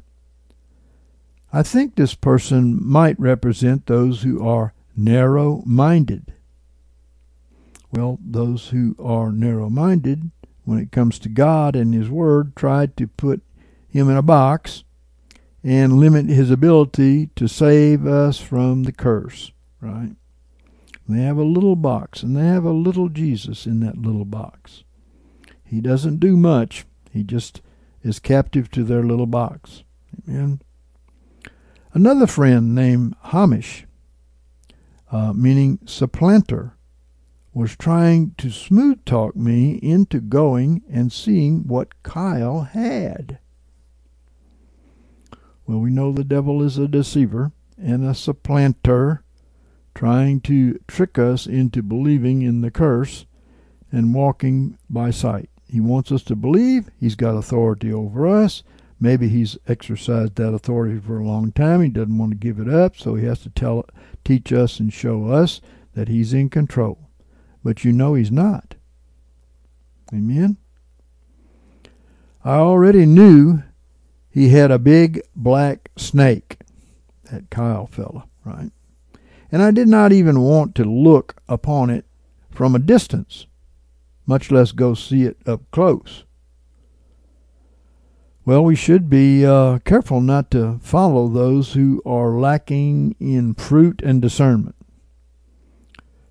I think this person might represent those who are narrow minded. Well, those who are narrow minded, when it comes to God and His Word, try to put Him in a box and limit His ability to save us from the curse, right? They have a little box and they have a little Jesus in that little box. He doesn't do much, He just is captive to their little box. Amen. Another friend named Hamish, uh, meaning supplanter, was trying to smooth talk me into going and seeing what Kyle had. Well, we know the devil is a deceiver and a supplanter, trying to trick us into believing in the curse and walking by sight. He wants us to believe he's got authority over us, Maybe he's exercised that authority for a long time. He doesn't want to give it up, so he has to tell, teach us and show us that he's in control. But you know he's not. Amen? I already knew he had a big black snake, that Kyle fella, right? And I did not even want to look upon it from a distance, much less go see it up close. Well, we should be uh, careful not to follow those who are lacking in fruit and discernment.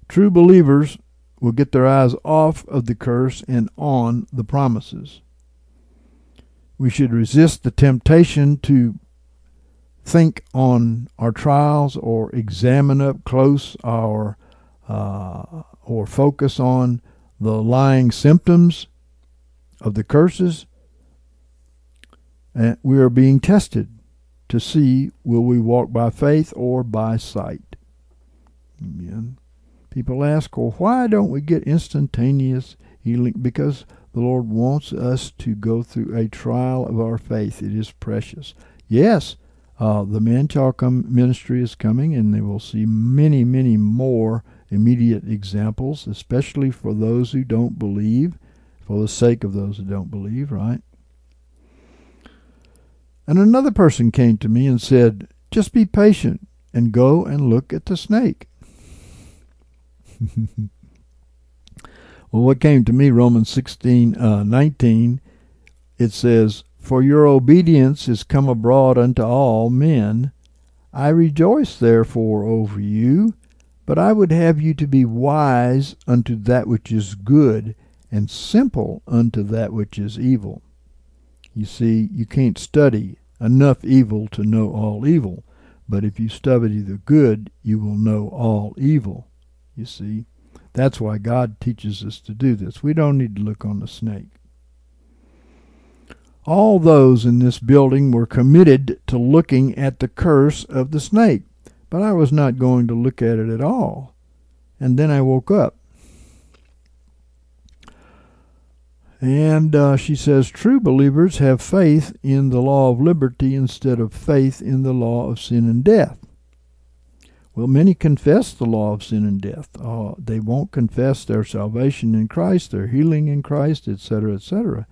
True believers will get their eyes off of the curse and on the promises. We should resist the temptation to think on our trials or examine up close our uh, or focus on the lying symptoms of the curses. We are being tested to see will we walk by faith or by sight. Amen. People ask, well, why don't we get instantaneous healing? Because the Lord wants us to go through a trial of our faith. It is precious. Yes, uh, the man child ministry is coming, and they will see many, many more immediate examples, especially for those who don't believe, for the sake of those who don't believe, right? And another person came to me and said, Just be patient and go and look at the snake. well, what came to me, Romans 16 uh, 19, it says, For your obedience is come abroad unto all men. I rejoice therefore over you but I would have you to be wise unto that which is good, and simple unto that which is evil. You see, you can't study enough evil to know all evil, but if you study the good, you will know all evil. You see, that's why God teaches us to do this. We don't need to look on the snake. All those in this building were committed to looking at the curse of the snake. But I was not going to look at it at all. And then I woke up. And uh, she says, True believers have faith in the law of liberty instead of faith in the law of sin and death. Well, many confess the law of sin and death. Uh, they won't confess their salvation in Christ, their healing in Christ, etc., etc.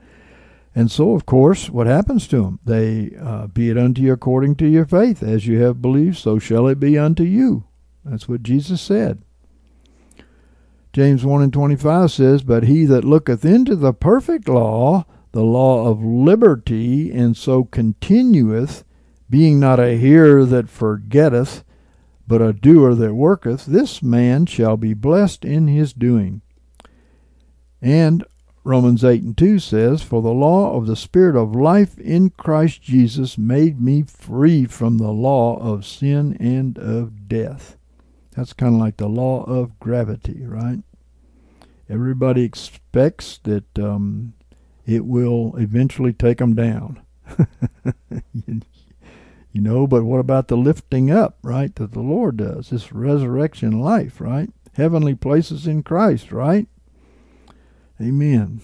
And so, of course, what happens to them? They, uh, be it unto you according to your faith, as you have believed, so shall it be unto you. That's what Jesus said. James 1 and 25 says, But he that looketh into the perfect law, the law of liberty, and so continueth, being not a hearer that forgetteth, but a doer that worketh, this man shall be blessed in his doing. And Romans 8 and 2 says, For the law of the Spirit of life in Christ Jesus made me free from the law of sin and of death. That's kind of like the law of gravity, right? Everybody expects that um, it will eventually take them down. you, know, but what about the lifting up, right, that the Lord does? This resurrection life, right? Heavenly places in Christ, right? Amen.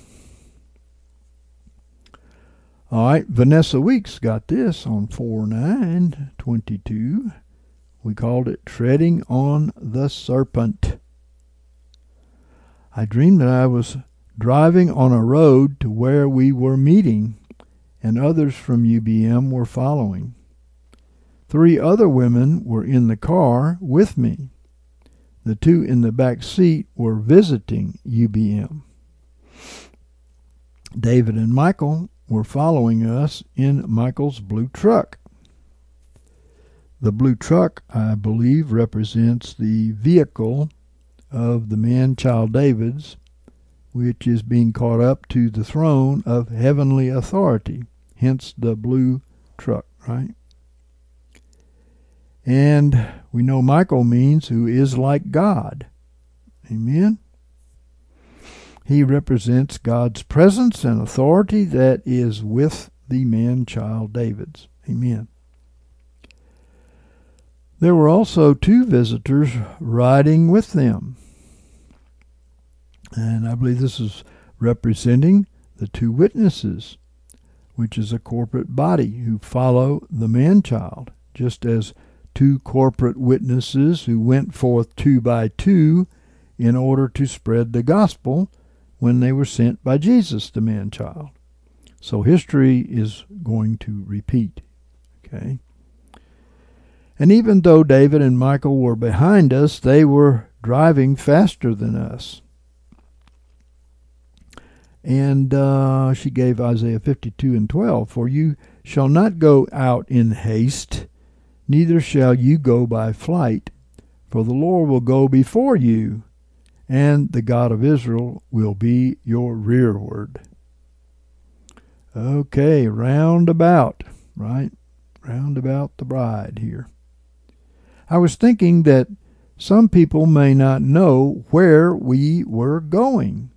All right, Vanessa Weeks got this on 4 9 22. We called it Treading on the Serpent. I dreamed that I was driving on a road to where we were meeting, and others from UBM were following. Three other women were in the car with me. The two in the back seat were visiting UBM. David and Michael were following us in Michael's blue truck. The blue truck, I believe, represents the vehicle of the man child David's, which is being caught up to the throne of heavenly authority, hence the blue truck, right? And we know Michael means who is like God. Amen? He represents God's presence and authority that is with the man child David's. Amen. There were also two visitors riding with them. And I believe this is representing the two witnesses, which is a corporate body who follow the man child, just as two corporate witnesses who went forth two by two in order to spread the gospel when they were sent by Jesus, the man child. So history is going to repeat. Okay? And even though David and Michael were behind us, they were driving faster than us. And uh, she gave Isaiah 52 and 12 For you shall not go out in haste, neither shall you go by flight, for the Lord will go before you, and the God of Israel will be your rearward. Okay, roundabout, right? Roundabout the bride here. I was thinking that some people may not know where we were going.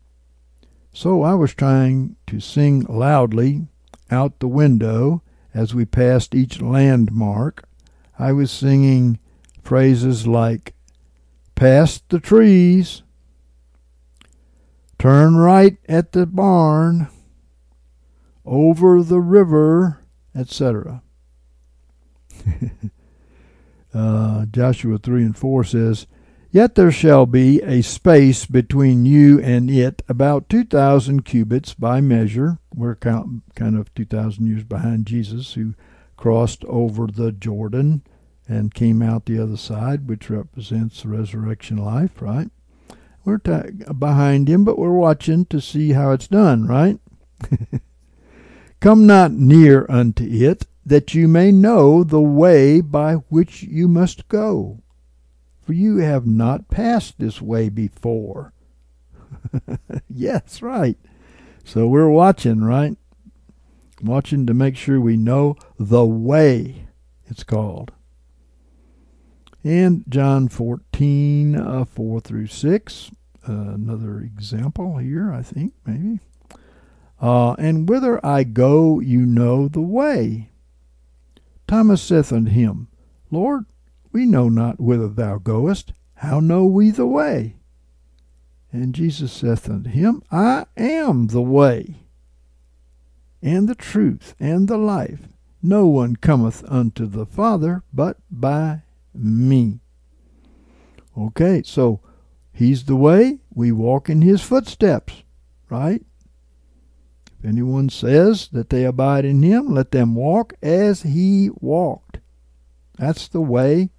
So I was trying to sing loudly out the window as we passed each landmark. I was singing phrases like, Past the trees, turn right at the barn, over the river, etc. uh, Joshua 3 and 4 says, Yet there shall be a space between you and it, about 2,000 cubits by measure. We're kind of 2,000 years behind Jesus, who crossed over the Jordan and came out the other side, which represents resurrection life, right? We're t- behind him, but we're watching to see how it's done, right? Come not near unto it, that you may know the way by which you must go for you have not passed this way before. yes, right. So we're watching, right? Watching to make sure we know the way, it's called. And John 14, uh, 4 through 6, uh, another example here, I think, maybe. Uh, and whither I go, you know the way. Thomas saith unto him, Lord, we know not whither thou goest. How know we the way? And Jesus saith unto him, I am the way, and the truth, and the life. No one cometh unto the Father but by me. Okay, so he's the way. We walk in his footsteps, right? Anyone says that they abide in him, let them walk as he walked. That's the way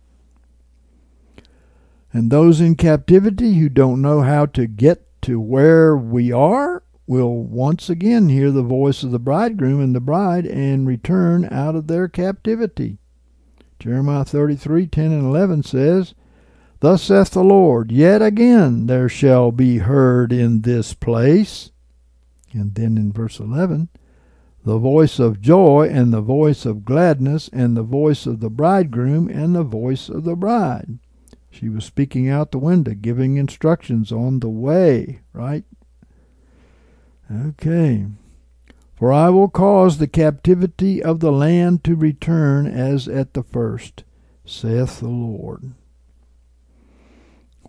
and those in captivity who don't know how to get to where we are will once again hear the voice of the bridegroom and the bride and return out of their captivity. Jeremiah 33 10 and 11 says, Thus saith the Lord, Yet again there shall be heard in this place. And then in verse 11, the voice of joy and the voice of gladness and the voice of the bridegroom and the voice of the bride. She was speaking out the window, giving instructions on the way, right? Okay. For I will cause the captivity of the land to return as at the first, saith the Lord.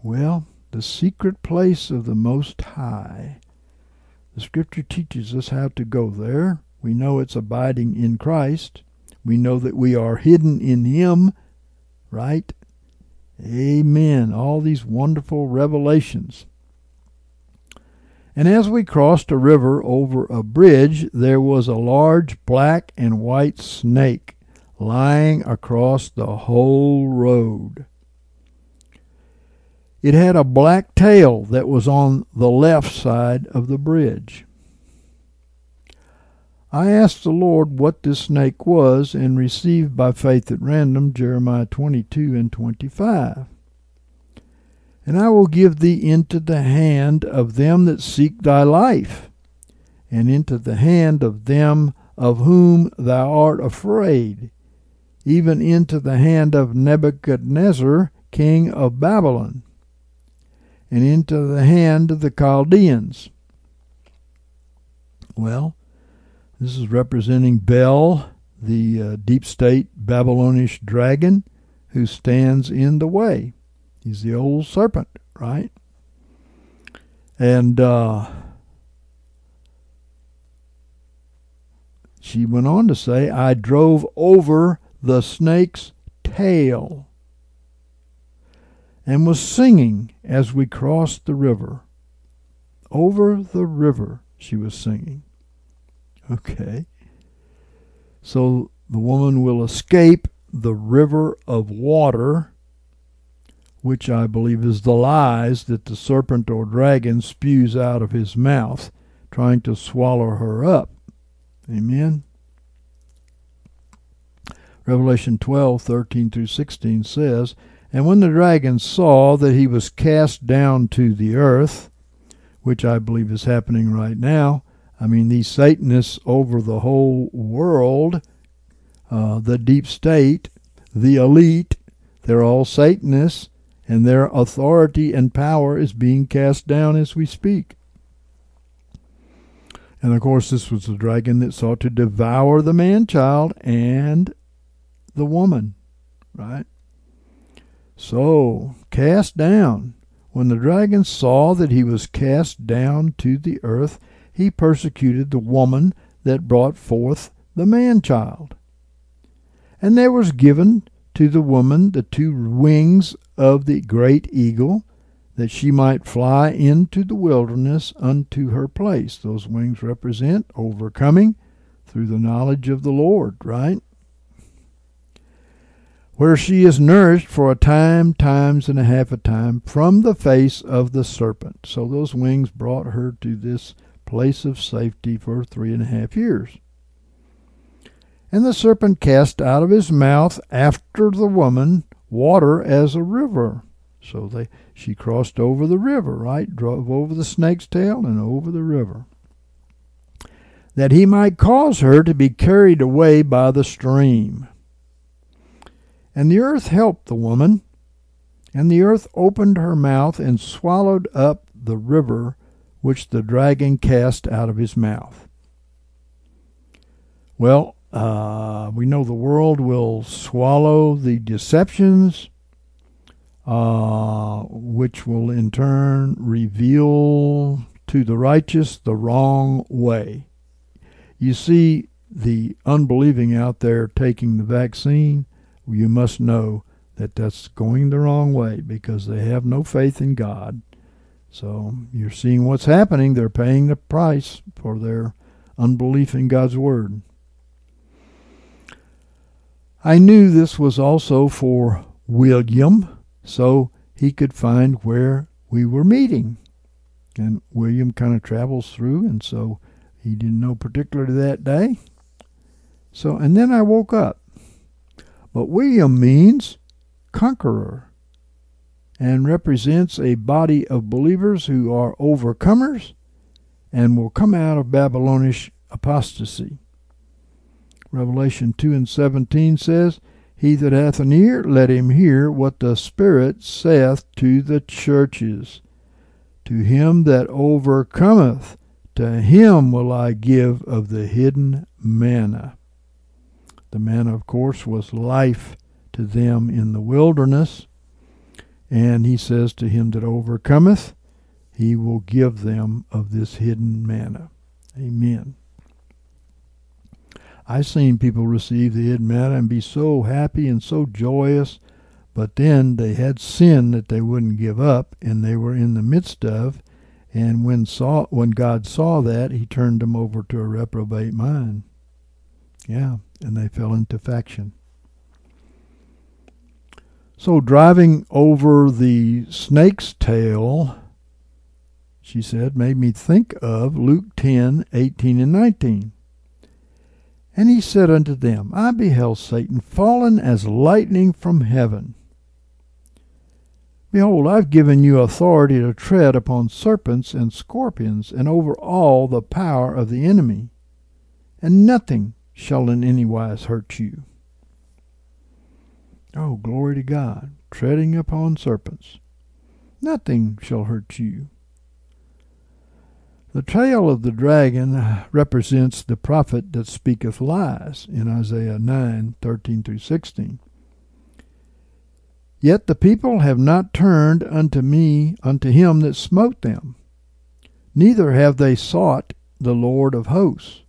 Well, the secret place of the Most High. The Scripture teaches us how to go there. We know it's abiding in Christ. We know that we are hidden in Him, right? Amen. All these wonderful revelations. And as we crossed a river over a bridge, there was a large black and white snake lying across the whole road. It had a black tail that was on the left side of the bridge. I asked the Lord what this snake was and received by faith at random Jeremiah 22 and 25. And I will give thee into the hand of them that seek thy life, and into the hand of them of whom thou art afraid, even into the hand of Nebuchadnezzar, king of Babylon, and into the hand of the Chaldeans. Well, this is representing Bel, the uh, deep state Babylonish dragon who stands in the way. He's the old serpent, right? And uh, she went on to say, I drove over the snake's tail and was singing as we crossed the river. Over the river, she was singing. Okay. So the woman will escape the river of water, which I believe is the lies that the serpent or dragon spews out of his mouth, trying to swallow her up. Amen. Revelation 12, 13 through 16 says, And when the dragon saw that he was cast down to the earth, which I believe is happening right now, I mean, these Satanists over the whole world, uh, the deep state, the elite, they're all Satanists, and their authority and power is being cast down as we speak. And of course, this was the dragon that sought to devour the man child and the woman, right? So, cast down. When the dragon saw that he was cast down to the earth, he persecuted the woman that brought forth the man child. And there was given to the woman the two wings of the great eagle, that she might fly into the wilderness unto her place. Those wings represent overcoming through the knowledge of the Lord, right? Where she is nourished for a time, times and a half a time from the face of the serpent. So those wings brought her to this place of safety for three and a half years. And the serpent cast out of his mouth after the woman water as a river. So they she crossed over the river, right? Drove over the snake's tail and over the river. That he might cause her to be carried away by the stream. And the earth helped the woman, and the earth opened her mouth and swallowed up the river which the dragon cast out of his mouth. Well, uh, we know the world will swallow the deceptions, uh, which will in turn reveal to the righteous the wrong way. You see the unbelieving out there taking the vaccine, you must know that that's going the wrong way because they have no faith in God. So you're seeing what's happening. They're paying the price for their unbelief in God's Word. I knew this was also for William, so he could find where we were meeting. And William kind of travels through, and so he didn't know particularly that day. So, and then I woke up. But William means conqueror and represents a body of believers who are overcomers and will come out of Babylonish apostasy. Revelation 2 and 17 says, He that hath an ear, let him hear what the Spirit saith to the churches. To him that overcometh, to him will I give of the hidden manna. The manna, of course, was life to them in the wilderness. And he says, To him that overcometh, he will give them of this hidden manna. Amen. I've seen people receive the hidden manna and be so happy and so joyous, but then they had sin that they wouldn't give up, and they were in the midst of. And when saw when God saw that, He turned them over to a reprobate mind. Yeah, and they fell into faction. So driving over the snake's tail, she said, made me think of Luke 10, 18 and 19. And he said unto them, I beheld Satan fallen as lightning from heaven. Behold, I've given you authority to tread upon serpents and scorpions, and over all the power of the enemy, and nothing shall in any wise hurt you. Oh, glory to God, treading upon serpents. Nothing shall hurt you. The tail of the dragon represents the prophet that speaketh lies in Isaiah 9 13 through 16. Yet the people have not turned unto me, unto him that smote them, neither have they sought the Lord of hosts.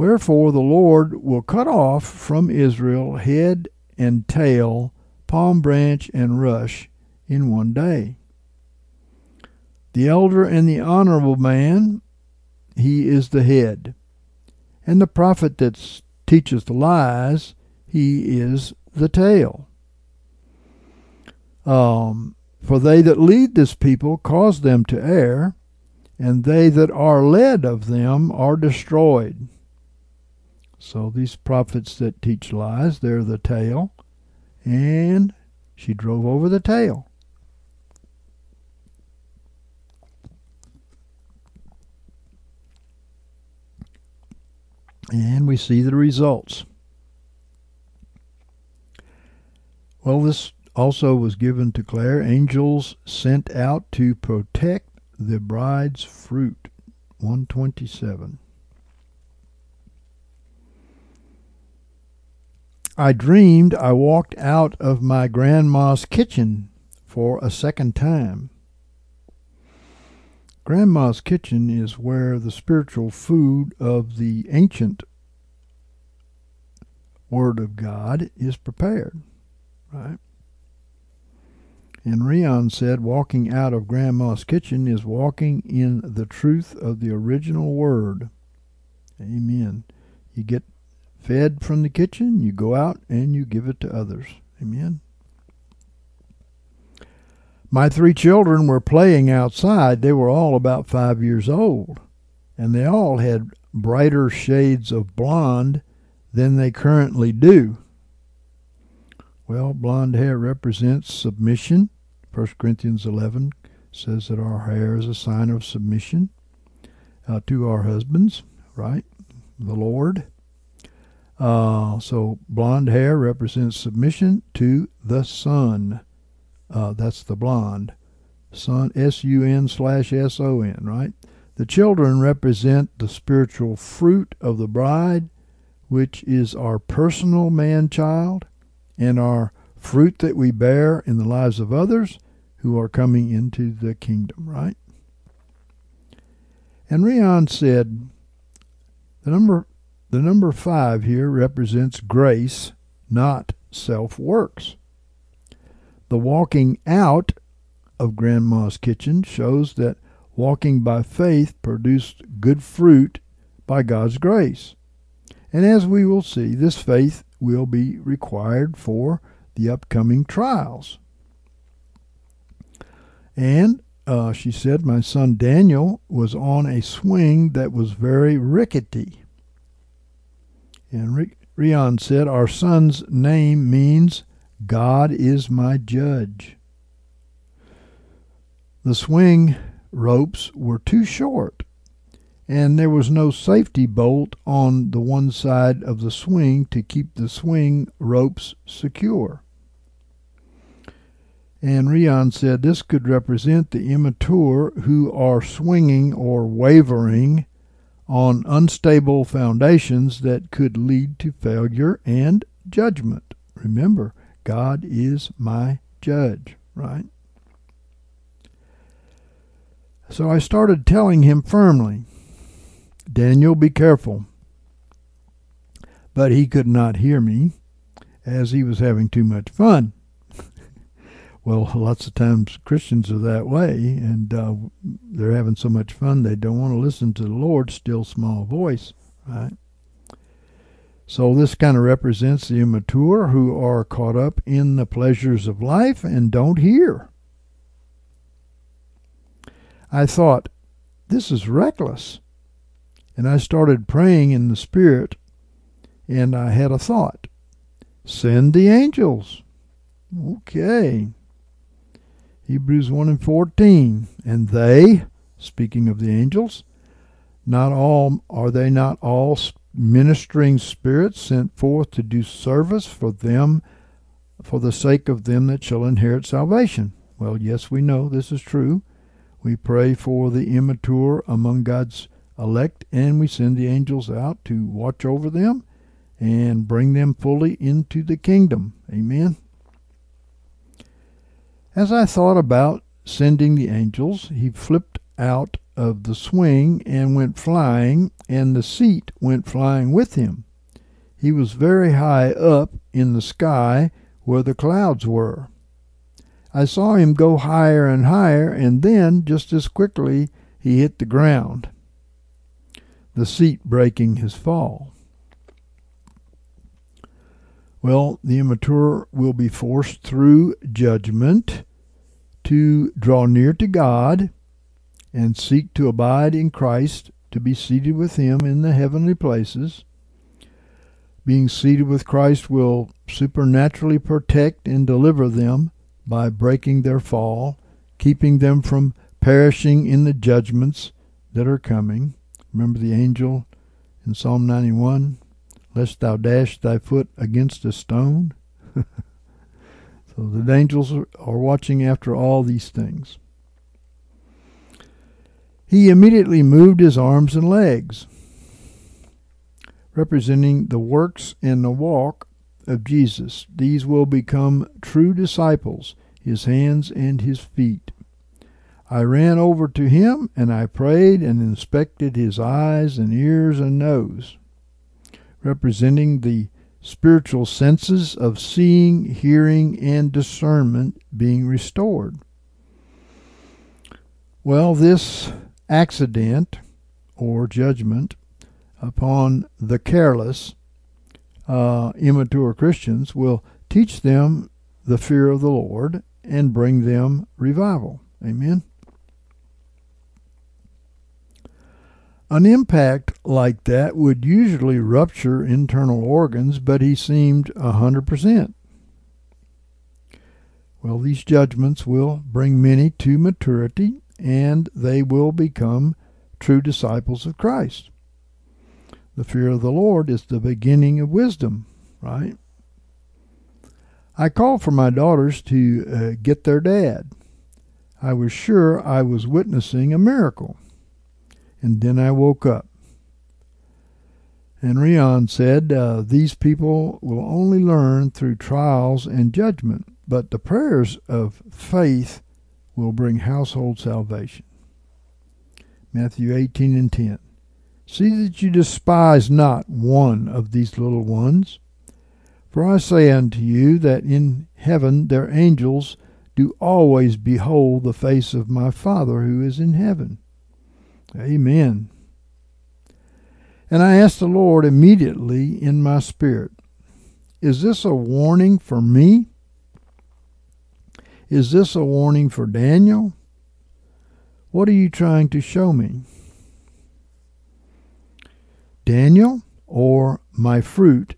Wherefore the Lord will cut off from Israel head and tail, palm branch and rush in one day. The elder and the honorable man, he is the head. And the prophet that teaches the lies, he is the tail. Um, for they that lead this people cause them to err, and they that are led of them are destroyed. So these prophets that teach lies, they're the tail, and she drove over the tail. And we see the results. Well, this also was given to Claire. Angels sent out to protect the bride's fruit. 127. I dreamed I walked out of my grandma's kitchen for a second time. Grandma's kitchen is where the spiritual food of the ancient Word of God is prepared, right? And Rion said, walking out of Grandma's kitchen is walking in the truth of the original Word. Amen. You get fed from the kitchen, you go out and you give it to others. Amen. My three children were playing outside. They were all about five years old, and they all had brighter shades of blonde than they currently do. Well, blonde hair represents submission. 1 Corinthians 11 says that our hair is a sign of submission uh, to our husbands, right? The Lord. Uh, so blonde hair represents submission to the Son. Uh, that's the blonde. Son, S U N slash S O N, right? The children represent the spiritual fruit of the bride, which is our personal man child and our fruit that we bear in the lives of others who are coming into the kingdom, right? And Rion said the number the number five here represents grace, not self works. The walking out of Grandma's kitchen shows that walking by faith produced good fruit by God's grace. And as we will see, this faith will be required for the upcoming trials. And uh, she said, My son Daniel was on a swing that was very rickety. And Rion said, Our son's name means God is my judge. The swing ropes were too short, and there was no safety bolt on the one side of the swing to keep the swing ropes secure. And Rion said this could represent the immature who are swinging or wavering on unstable foundations that could lead to failure and judgment. Remember, God is my judge, right? So I started telling him firmly, Daniel, be careful. But he could not hear me, as he was having too much fun. Well, lots of times Christians are that way, and uh, they're having so much fun they don't want to listen to the Lord's still small voice, right? So this kind of represents the immature who are caught up in the pleasures of life and don't hear. I thought, this is reckless. And I started praying in the Spirit, and I had a thought send the angels. Okay. Hebrews 1 and 14. And they, speaking of the angels, not all are they not all ministering spirits sent forth to do service for them for the sake of them that shall inherit salvation. Well, yes, we know this is true. We pray for the immature among God's elect, and we send the angels out to watch over them and bring them fully into the kingdom. Amen. As I thought about sending the angels, he flipped out of the swing and went flying, and the seat went flying with him. He was very high up in the sky where the clouds were. I saw him go higher and higher, and then, just as quickly, he hit the ground, the seat breaking his fall. Well, the immature will be forced through judgment to draw near to God and seek to abide in Christ, to be seated with Him in the heavenly places. Being seated with Christ will supernaturally protect and deliver them by breaking their fall, keeping them from perishing in the judgments that are coming. Remember the angel in Psalm 91? Lest thou dash thy foot against a stone. so the angels are watching after all these things. He immediately moved his arms and legs, representing the works and the walk of Jesus. These will become true disciples, his hands and his feet. I ran over to him and I prayed and inspected his eyes and ears and nose, representing the spiritual senses of seeing, hearing, and discernment being restored. Well, this accident or judgment upon the careless, uh, immature Christians will teach them the fear of the Lord and bring them revival. Amen. An impact like that would usually rupture internal organs, but he seemed a hundred percent. Well, these judgments will bring many to maturity and they will become true disciples of Christ. The fear of the Lord is the beginning of wisdom, right? I called for my daughters to uh, get their dad. I was sure I was witnessing a miracle. And then I woke up. And Rion said, uh, These people will only learn through trials and judgment, but the prayers of faith will bring household salvation. Matthew 18 and 10. See that you despise not one of these little ones. For I say unto you that in heaven their angels do always behold the face of my Father who is in heaven. Amen. And I asked the Lord immediately in my spirit, Is this a warning for me? Is this a warning for Daniel? What are you trying to show me? Daniel, or my fruit,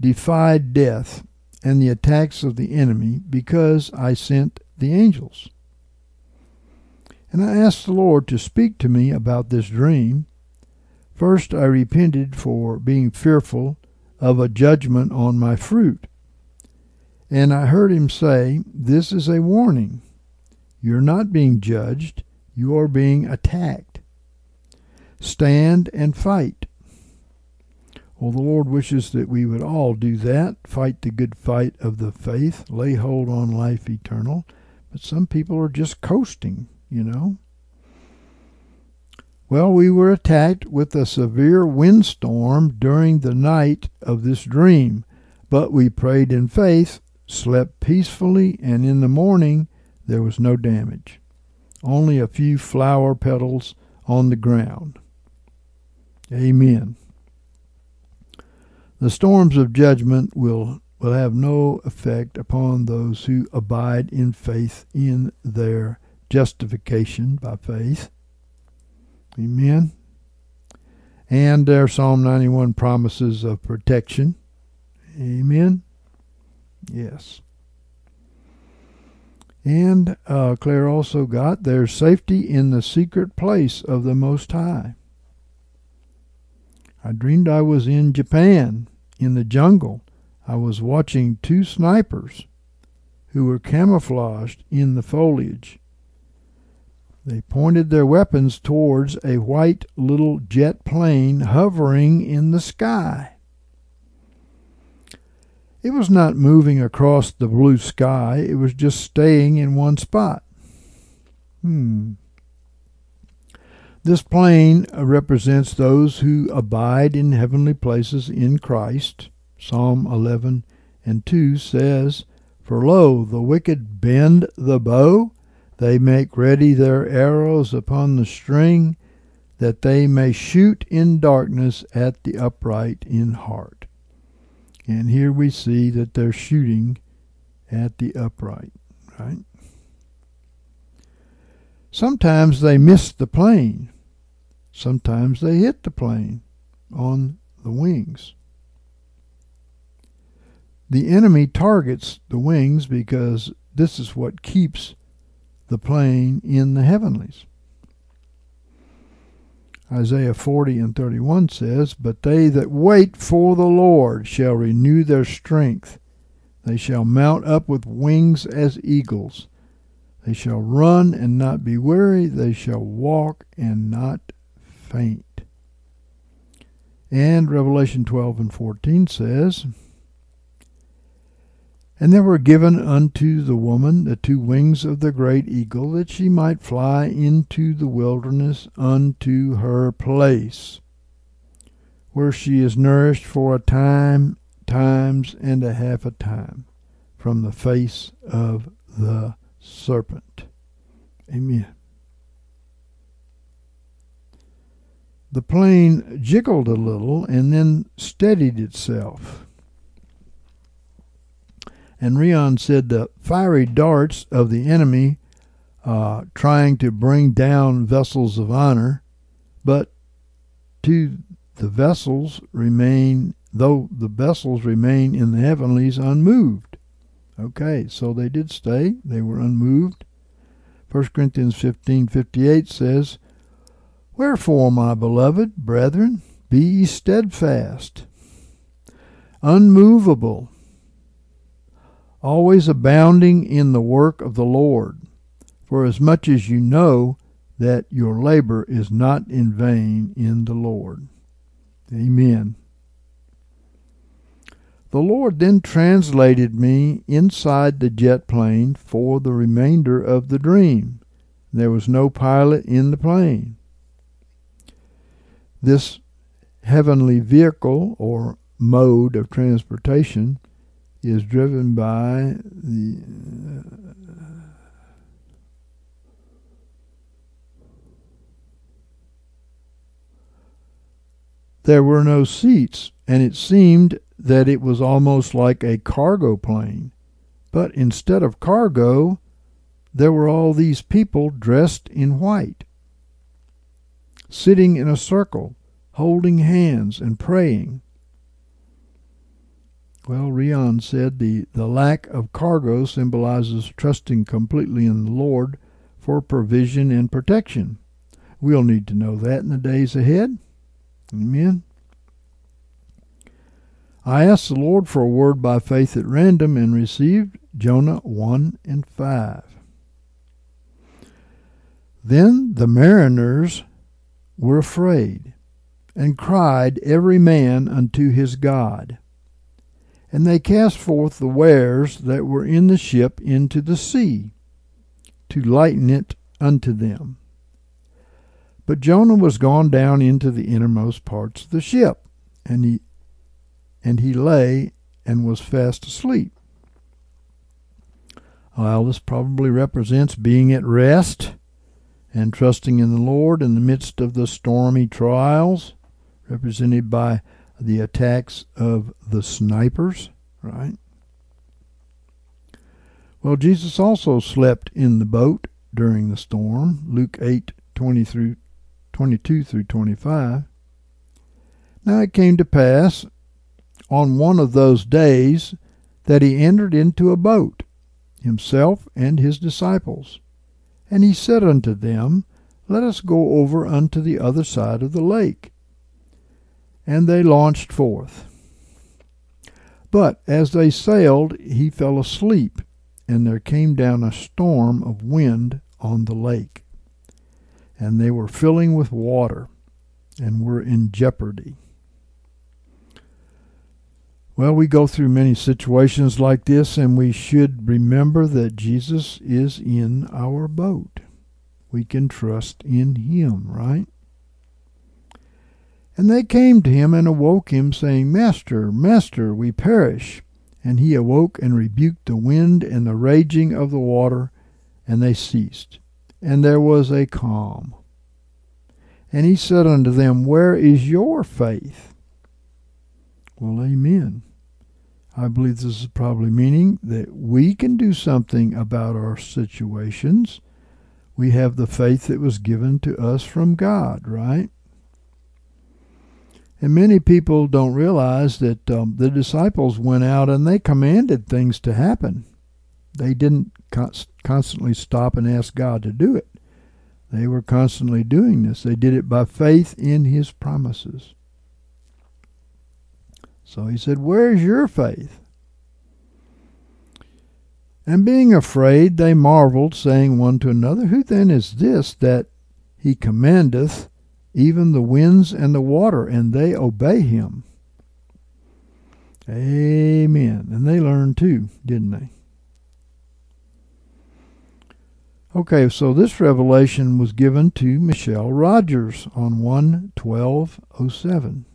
defied death and the attacks of the enemy because I sent the angels. And I asked the Lord to speak to me about this dream. First, I repented for being fearful of a judgment on my fruit. And I heard him say, This is a warning. You're not being judged, you are being attacked. Stand and fight. Well, the Lord wishes that we would all do that fight the good fight of the faith, lay hold on life eternal. But some people are just coasting, you know. Well, we were attacked with a severe windstorm during the night of this dream, but we prayed in faith slept peacefully, and in the morning there was no damage, only a few flower petals on the ground. Amen. The storms of judgment will, will have no effect upon those who abide in faith in their justification by faith. Amen. And their Psalm 91 promises of protection. Amen. Yes. And uh, Claire also got their safety in the secret place of the Most High. I dreamed I was in Japan, in the jungle. I was watching two snipers who were camouflaged in the foliage. They pointed their weapons towards a white little jet plane hovering in the sky. It was not moving across the blue sky, it was just staying in one spot. Hmm. This plane represents those who abide in heavenly places in Christ. Psalm 11 and 2 says, For lo, the wicked bend the bow, they make ready their arrows upon the string, that they may shoot in darkness at the upright in heart. And here we see that they're shooting at the upright, right? Sometimes they miss the plane. Sometimes they hit the plane on the wings. The enemy targets the wings because this is what keeps the plane in the heavenlies. Isaiah 40 and 31 says, But they that wait for the Lord shall renew their strength. They shall mount up with wings as eagles. They shall run and not be weary. They shall walk and not faint. And Revelation 12 and 14 says, And there were given unto the woman the two wings of the great eagle, that she might fly into the wilderness unto her place, where she is nourished for a time, times, and a half a time from the face of the serpent. Amen. The plane jiggled a little and then steadied itself. And Rion said the fiery darts of the enemy uh, trying to bring down vessels of honor, but to the vessels remain, though the vessels remain in the heavenlies unmoved. Okay, so they did stay, they were unmoved. 1 Corinthians 15:58 says, Wherefore, my beloved brethren, be ye steadfast, unmovable, always abounding in the work of the Lord, for as much as you know that your labor is not in vain in the Lord. Amen. The Lord then translated me inside the jet plane for the remainder of the dream. There was no pilot in the plane. This heavenly vehicle or mode of transportation is driven by the uh, there were no seats and it seemed that it was almost like a cargo plane but instead of cargo there were all these people dressed in white sitting in a circle, holding hands and praying. Well, Rion said the, the lack of cargo symbolizes trusting completely in the Lord for provision and protection. We'll need to know that in the days ahead. Amen. I asked the Lord for a word by faith at random and received Jonah 1 and 5. Then the mariners were afraid, and cried every man unto his God. And they cast forth the wares that were in the ship into the sea, to lighten it unto them. But Jonah was gone down into the innermost parts of the ship, and he and he lay and was fast asleep. Well, this probably represents being at rest and trusting in the Lord in the midst of the stormy trials, represented by the attacks of the snipers, right? Well, Jesus also slept in the boat during the storm, Luke 8 20 through 22 through 25. Now it came to pass on one of those days that he entered into a boat, himself and his disciples and he said unto them, Let us go over unto the other side of the lake. And they launched forth. But as they sailed, he fell asleep, and there came down a storm of wind on the lake. And they were filling with water, and were in jeopardy. Well, we go through many situations like this, and we should remember that Jesus is in our boat. We can trust in Him, right? And they came to him and awoke him, saying, Master, Master, we perish. And he awoke and rebuked the wind and the raging of the water, and they ceased. And there was a calm. And he said unto them, Where is your faith? Well, amen. I believe this is probably meaning that we can do something about our situations. we have the faith that was given to us from God, right? And many people don't realize that um, the disciples went out and they commanded things to happen. They didn't const- constantly stop and ask God to do it. They were constantly doing this. They did it by faith in His promises. So he said, Where's your faith? And being afraid, they marveled, saying one to another, Who then is this that he commandeth even the winds and the water, and they obey him? Amen. And they learned too, didn't they? Okay, so this revelation was given to Michelle Rogers on 1 12 07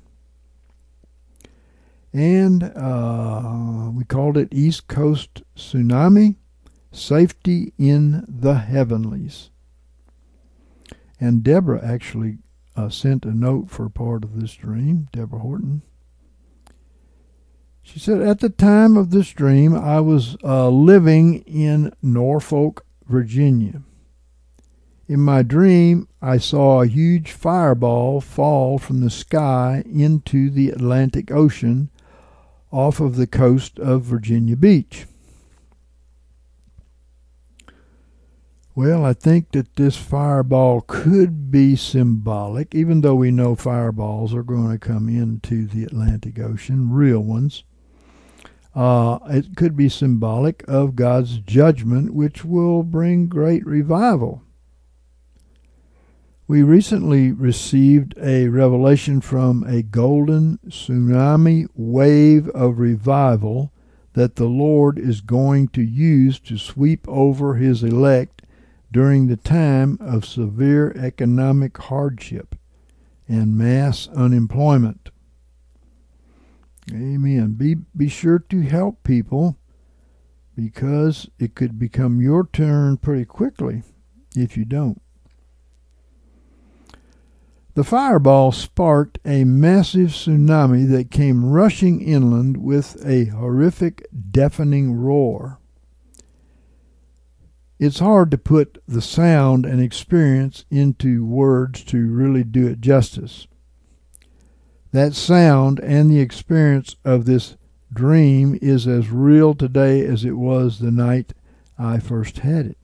and uh, we called it East Coast Tsunami Safety in the Heavenlies. And Deborah actually uh, sent a note for part of this dream, Deborah Horton. She said, At the time of this dream, I was uh, living in Norfolk, Virginia. In my dream, I saw a huge fireball fall from the sky into the Atlantic Ocean off of the coast of Virginia Beach. Well, I think that this fireball could be symbolic, even though we know fireballs are going to come into the Atlantic Ocean, real ones. Uh, it could be symbolic of God's judgment, which will bring great revival. We recently received a revelation from a golden tsunami wave of revival that the Lord is going to use to sweep over his elect during the time of severe economic hardship and mass unemployment. Amen. Be be sure to help people because it could become your turn pretty quickly if you don't. The fireball sparked a massive tsunami that came rushing inland with a horrific, deafening roar. It's hard to put the sound and experience into words to really do it justice. That sound and the experience of this dream is as real today as it was the night I first had it.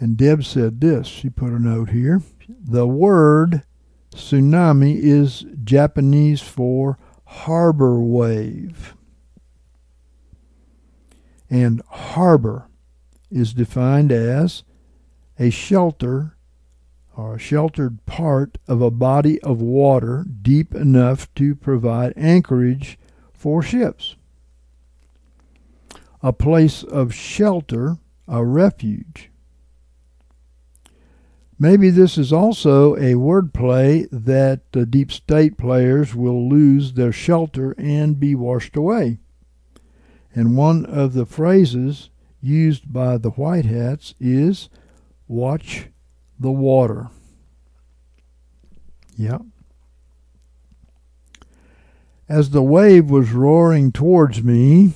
And Deb said this. She put a note here. The word tsunami is Japanese for harbor wave. And harbor is defined as a shelter or a sheltered part of a body of water deep enough to provide anchorage for ships. A place of shelter, a refuge. Maybe this is also a wordplay that the deep state players will lose their shelter and be washed away. And one of the phrases used by the White Hats is watch the water. Yep. As the wave was roaring towards me,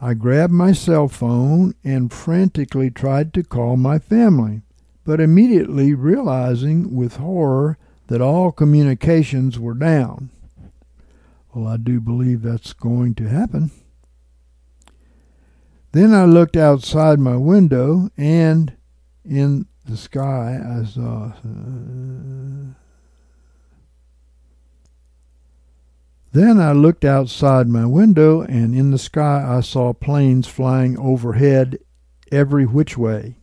I grabbed my cell phone and frantically tried to call my family but immediately realizing with horror that all communications were down. Well, I do believe that's going to happen. Then I looked outside my window, and in the sky I saw. Then I looked outside my window, and in the sky I saw planes flying overhead every which way.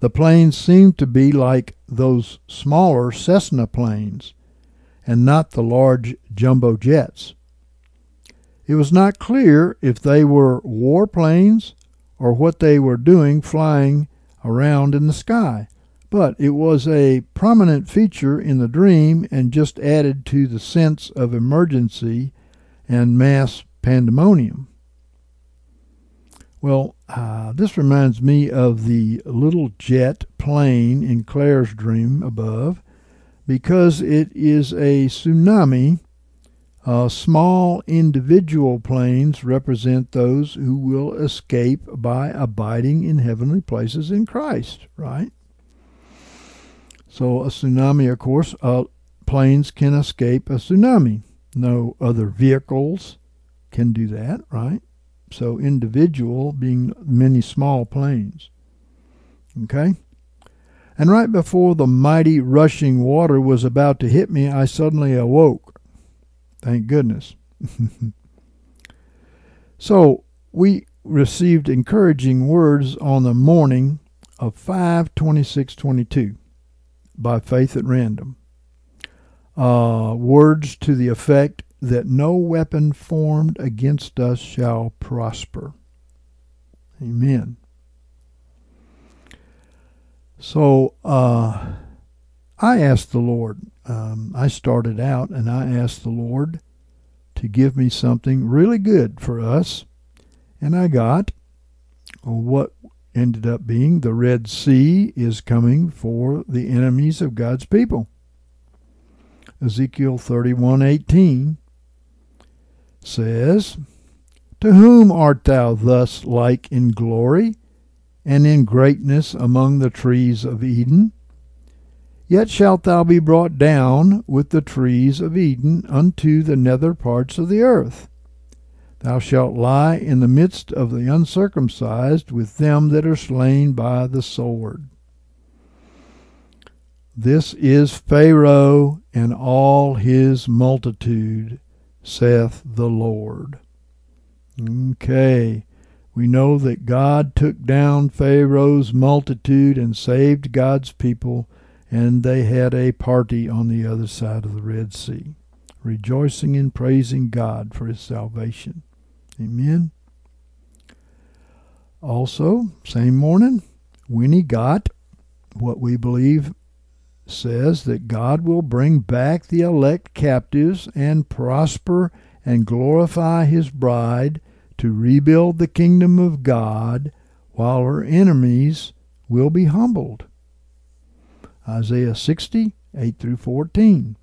The planes seemed to be like those smaller Cessna planes and not the large jumbo jets. It was not clear if they were warplanes or what they were doing flying around in the sky, but it was a prominent feature in the dream and just added to the sense of emergency and mass pandemonium. Well, uh, this reminds me of the little jet plane in Claire's dream above because it is a tsunami Uh, small individual planes represent those who will escape by abiding in heavenly places in Christ, right? So, a tsunami, of course, uh, planes can escape a tsunami. No other vehicles can do that, right? So, individual being many small planes. Okay? And right before the mighty rushing water was about to hit me, I suddenly awoke. Thank goodness. so we received encouraging words on the morning of 52622 by faith at random. Uh, words to the effect that no weapon formed against us shall prosper. Amen. So uh, I asked the Lord, um, I started out and I asked the Lord to give me something really good for us. And I got what ended up being the Red Sea is coming for the enemies of God's people. Ezekiel 31:18 says, "To whom art thou thus like in glory and in greatness among the trees of Eden?" Yet shalt thou be brought down with the trees of Eden unto the nether parts of the earth. Thou shalt lie in the midst of the uncircumcised with them that are slain by the sword. This is Pharaoh and all his multitude, saith the Lord. Okay. We know that God took down Pharaoh's multitude and saved God's people and they had a party on the other side of the Red Sea, rejoicing and praising God for his salvation. Amen. Also, same morning, Winnie got what we believe says that God will bring back the elect captives and prosper and glorify his bride to rebuild the kingdom of God while her enemies will be humbled. Isaiah 60, 8 through 14.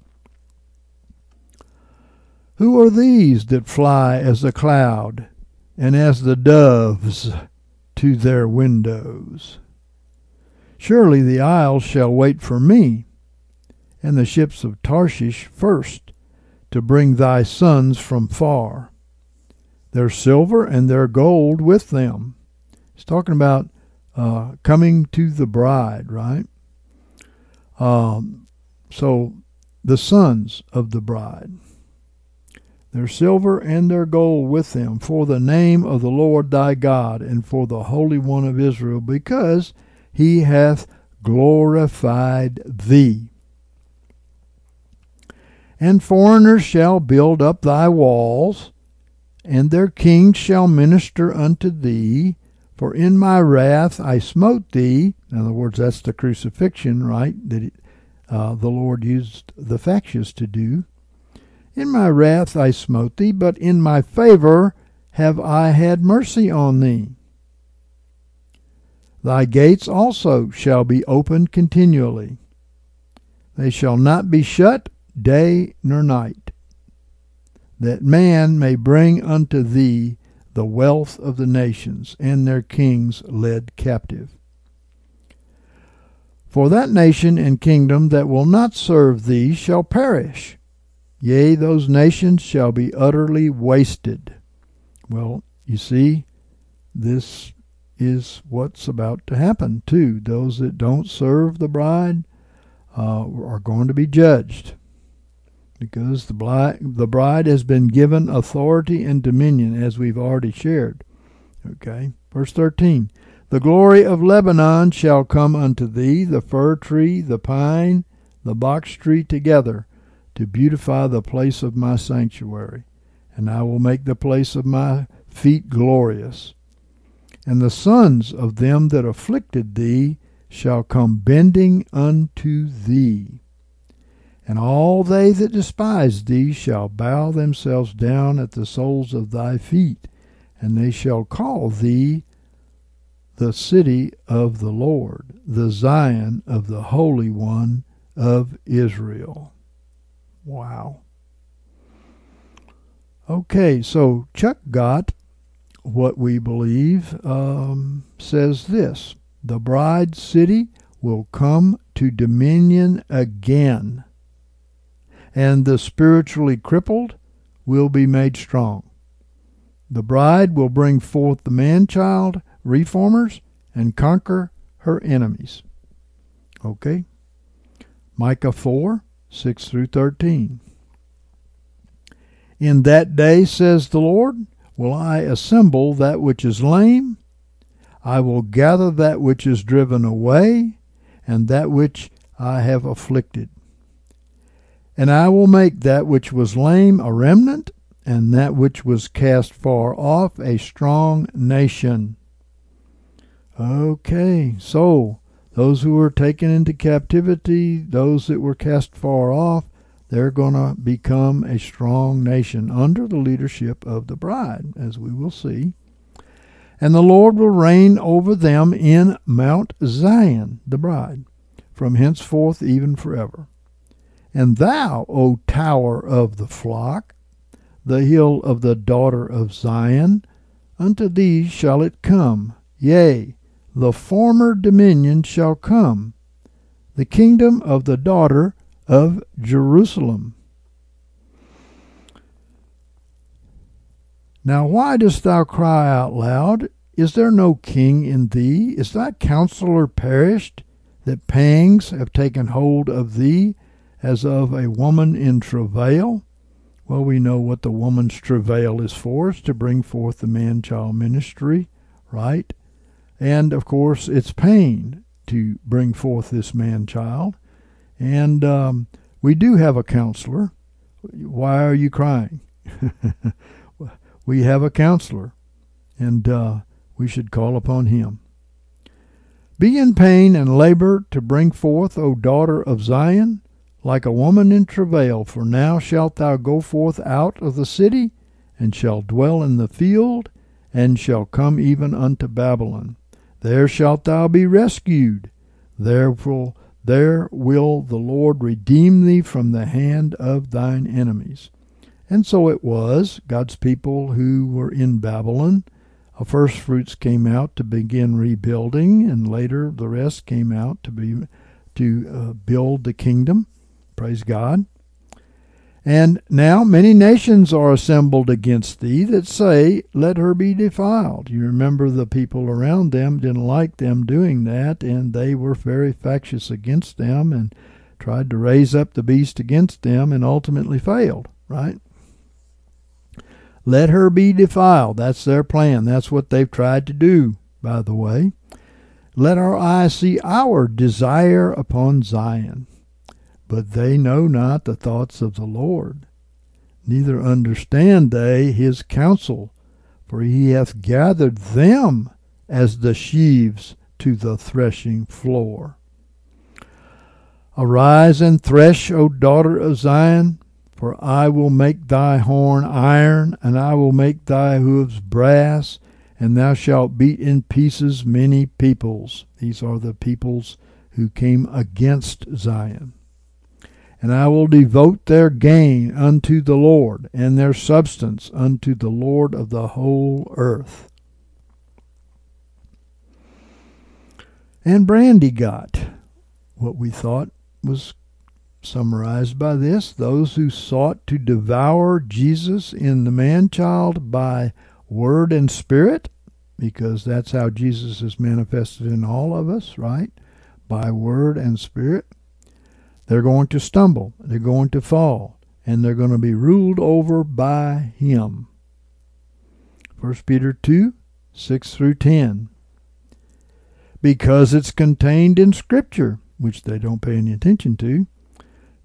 Who are these that fly as a cloud and as the doves to their windows? Surely the isles shall wait for me, and the ships of Tarshish first, to bring thy sons from far, their silver and their gold with them. He's talking about uh, coming to the bride, right? Um, so the sons of the bride, their silver and their gold with them, for the name of the Lord thy God, and for the Holy One of Israel, because he hath glorified thee. And foreigners shall build up thy walls, and their kings shall minister unto thee. For in my wrath I smote thee. In other words, that's the crucifixion, right? That it, uh, the Lord used the factious to do. In my wrath I smote thee, but in my favor have I had mercy on thee. Thy gates also shall be opened continually. They shall not be shut day nor night, that man may bring unto thee the wealth of the nations, and their kings led captive. For that nation and kingdom that will not serve thee shall perish. Yea, those nations shall be utterly wasted. Well, you see, this is what's about to happen too. Those that don't serve the bride uh, are going to be judged because the bride, the bride has been given authority and dominion, as we've already shared. Okay, verse 13. The glory of Lebanon shall come unto thee, the fir tree, the pine, the box tree together, to beautify the place of my sanctuary. And I will make the place of my feet glorious. And the sons of them that afflicted thee shall come bending unto thee. And all they that despise thee shall bow themselves down at the soles of thy feet, and they shall call thee the city of the Lord, the Zion of the Holy One of Israel. Wow. Okay, so Chuck Gott, what we believe, um, says this The bride city will come to dominion again, and the spiritually crippled will be made strong. The bride will bring forth the man child, reformers, and conquer her enemies. Okay? Micah 4 6 through 13. In that day, says the Lord, will I assemble that which is lame, I will gather that which is driven away, and that which I have afflicted. And I will make that which was lame a remnant, and that which was cast far off a strong nation. Okay, so those who were taken into captivity, those that were cast far off, they're going to become a strong nation under the leadership of the bride, as we will see. And the Lord will reign over them in Mount Zion, the bride, from henceforth even forever. And thou, O tower of the flock, the hill of the daughter of Zion, unto thee shall it come, yea, the former dominion shall come, the kingdom of the daughter of Jerusalem. Now why dost thou cry out loud? Is there no king in thee? Is thy counselor perished, that pangs have taken hold of thee as of a woman in travail? Well, we know what the woman's travail is for, is to bring forth the man child ministry, right? And of course, it's pain to bring forth this man child. And um, we do have a counselor. Why are you crying? we have a counselor, and uh, we should call upon him. Be in pain and labor to bring forth, O daughter of Zion, like a woman in travail, for now shalt thou go forth out of the city, and shall dwell in the field, and shall come even unto Babylon. There shalt thou be rescued. There will, there will the Lord redeem thee from the hand of thine enemies. And so it was, God's people who were in Babylon, uh, first fruits came out to begin rebuilding, and later the rest came out to be to uh, build the kingdom. Praise God. And now many nations are assembled against thee that say, Let her be defiled. You remember the people around them didn't like them doing that, and they were very factious against them and tried to raise up the beast against them and ultimately failed, right? Let her be defiled. That's their plan. That's what they've tried to do, by the way. Let our eyes see our desire upon Zion. But they know not the thoughts of the Lord, neither understand they his counsel, for he hath gathered them as the sheaves to the threshing floor. Arise and thresh, O daughter of Zion, for I will make thy horn iron, and I will make thy hoofs brass, and thou shalt beat in pieces many peoples. These are the peoples who came against Zion and I will devote their gain unto the Lord, and their substance unto the Lord of the whole earth. And Brandy got what we thought was summarized by this those who sought to devour Jesus in the man child by word and spirit, because that's how Jesus is manifested in all of us, right? By word and spirit they're going to stumble, they're going to fall, and they're going to be ruled over by him. 1 Peter 2 6 through 10. Because it's contained in Scripture, which they don't pay any attention to.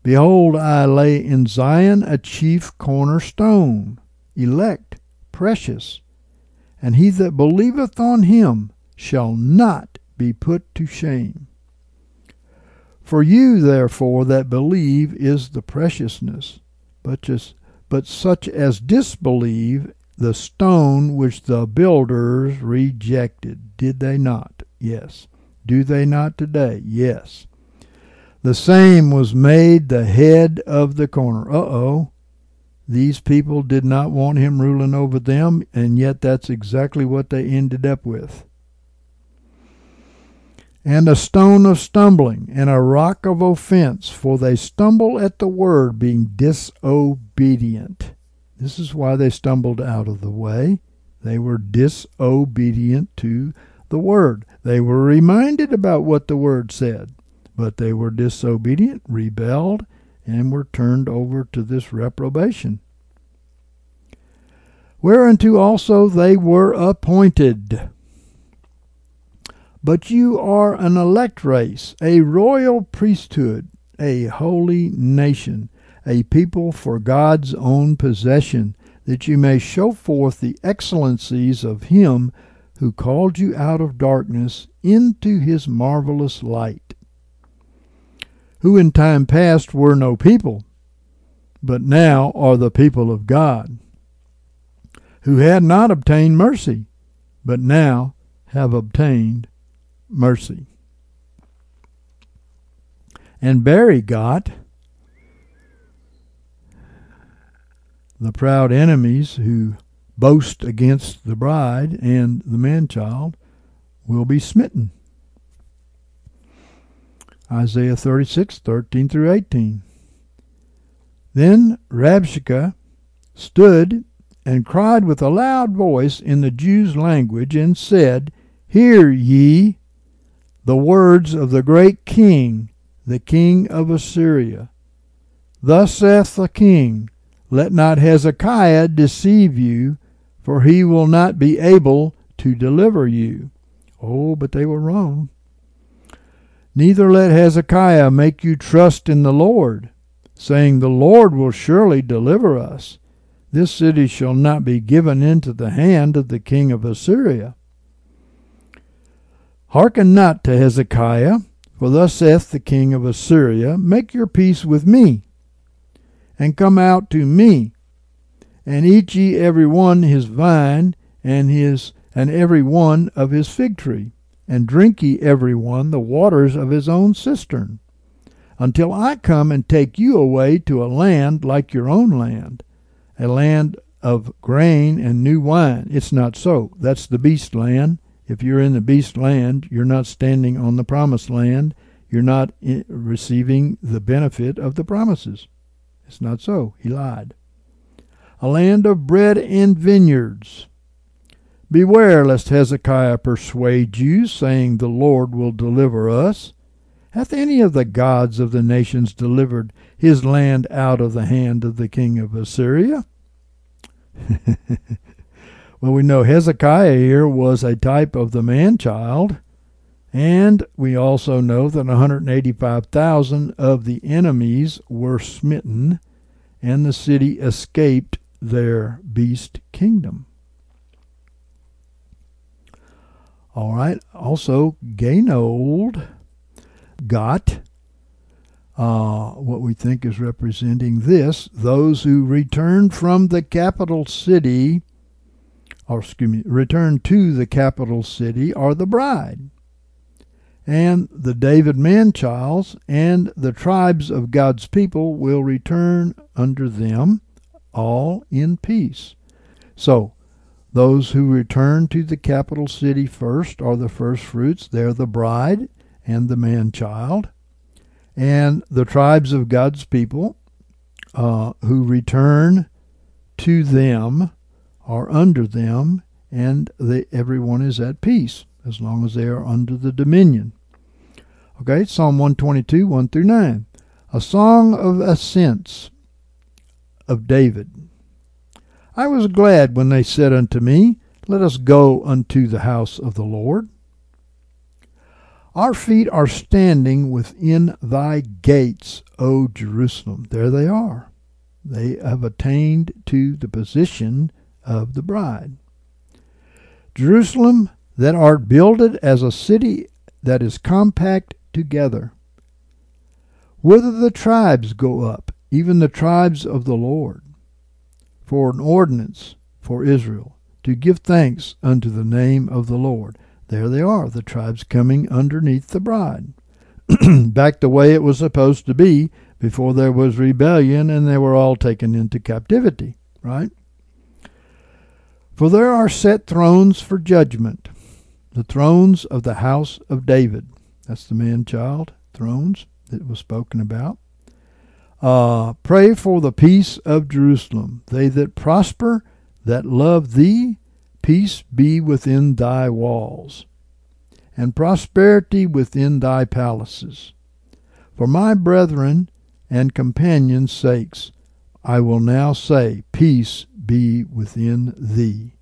Behold, I lay in Zion a chief cornerstone, elect, precious, and he that believeth on him shall not be put to shame. For you, therefore, that believe is the preciousness, but just but such as disbelieve the stone which the builders rejected. Did they not? Yes. Do they not today? Yes. The same was made the head of the corner. Uh oh. These people did not want him ruling over them, and yet that's exactly what they ended up with. And a stone of stumbling, and a rock of offense, for they stumble at the word, being disobedient. This is why they stumbled out of the way. They were disobedient to the word. They were reminded about what the word said, but they were disobedient, rebelled, and were turned over to this reprobation. Whereunto also they were appointed. But you are an elect race, a royal priesthood, a holy nation, a people for God's own possession, that you may show forth the excellencies of Him who called you out of darkness into His marvelous light who in time past were no people, but now are the people of God, who had not obtained mercy, but now have obtained mercy. And Barry got the proud enemies who boast against the bride and the man child will be smitten. Isaiah 36, 13 through 18. Then Rabshakeh stood and cried with a loud voice in the Jews' language and said, Hear ye the words of the great king, the king of Assyria. Thus saith the king, Let not Hezekiah deceive you, for he will not be able to deliver you. Oh, but they were wrong. Neither let Hezekiah make you trust in the Lord, saying, The Lord will surely deliver us. This city shall not be given into the hand of the king of Assyria. Hearken not to Hezekiah, for thus saith the king of Assyria, Make your peace with me, and come out to me, and eat ye every one his vine, and his and every one of his fig tree and drink ye every one the waters of his own cistern, until I come and take you away to a land like your own land, a land of grain and new wine. It's not so. That's the beast land. If you're in the beast land, you're not standing on the promised land. You're not eh, receiving the benefit of the promises. It's not so. He lied. A land of bread and vineyards Beware lest Hezekiah persuade you, saying, The Lord will deliver us. Hath any of the gods of the nations delivered his land out of the hand of the king of Assyria? well, we know Hezekiah here was a type of the man child, and we also know that 185,000 of the enemies were smitten, and the city escaped their beast kingdom. All right. Also, Gainold got uh, what we think is representing this those who returned from the capital city, or excuse me, return to the capital city are the bride. And the David manchilds and the tribes of God's people will return under them, all in peace. So, those who return to the capital city first are the first fruits. They're the bride and the man child. And the tribes of God's people uh, who return to them are under them, and they, everyone is at peace as long as they are under the dominion. Okay, Psalm 122, 1 through 9. A song of ascents of David. I was glad when they said unto me, Let us go unto the house of the Lord. Our feet are standing within thy gates, O Jerusalem. There they are. They have attained to the position of the bride. Jerusalem, that art builded as a city that is compact together. Whither the tribes go up, even the tribes of the Lord for an ordinance for Israel, to give thanks unto the name of the Lord. There they are, the tribes coming underneath the bride. Back the way it was supposed to be before there was rebellion and they were all taken into captivity, right? For there are set thrones for judgment, the thrones of the house of David. That's the man child thrones that was spoken about. Uh, pray for the peace of Jerusalem. They that prosper, that love thee, peace be within thy walls, and prosperity within thy palaces. For my brethren and companions' sakes, I will now say, Peace be within thee.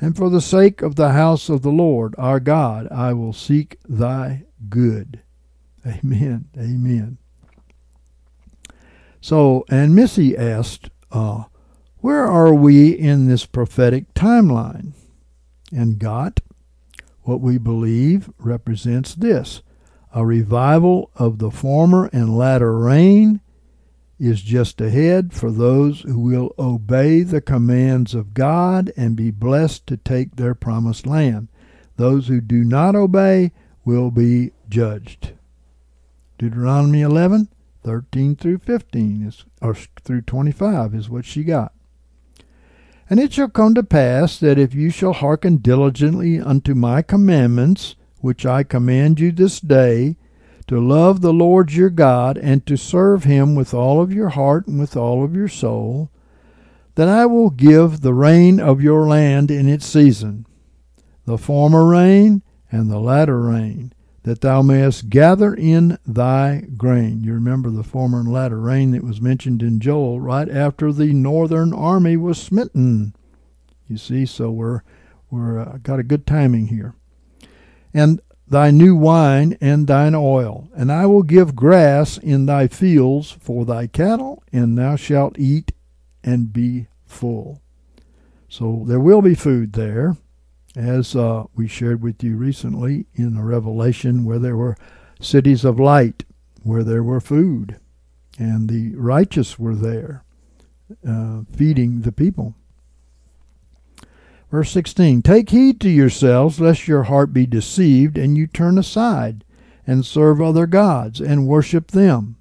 And for the sake of the house of the Lord our God, I will seek thy good. Amen. Amen. So, and Missy asked, uh, Where are we in this prophetic timeline? And God, what we believe, represents this a revival of the former and latter rain is just ahead for those who will obey the commands of God and be blessed to take their promised land. Those who do not obey will be judged. Deuteronomy 11, 13 through 15 is, or through 25 is what she got. And it shall come to pass that if you shall hearken diligently unto my commandments, which I command you this day, to love the Lord your God, and to serve him with all of your heart and with all of your soul, then I will give the rain of your land in its season, the former rain and the latter rain, that thou mayest gather in thy grain. You remember the former and latter rain that was mentioned in Joel right after the northern army was smitten. You see, so we're we're uh, got a good timing here. And thy new wine and thine oil, and I will give grass in thy fields for thy cattle, and thou shalt eat and be full. So there will be food there as uh, we shared with you recently in the Revelation, where there were cities of light, where there were food, and the righteous were there uh, feeding the people. Verse 16 Take heed to yourselves, lest your heart be deceived, and you turn aside and serve other gods and worship them.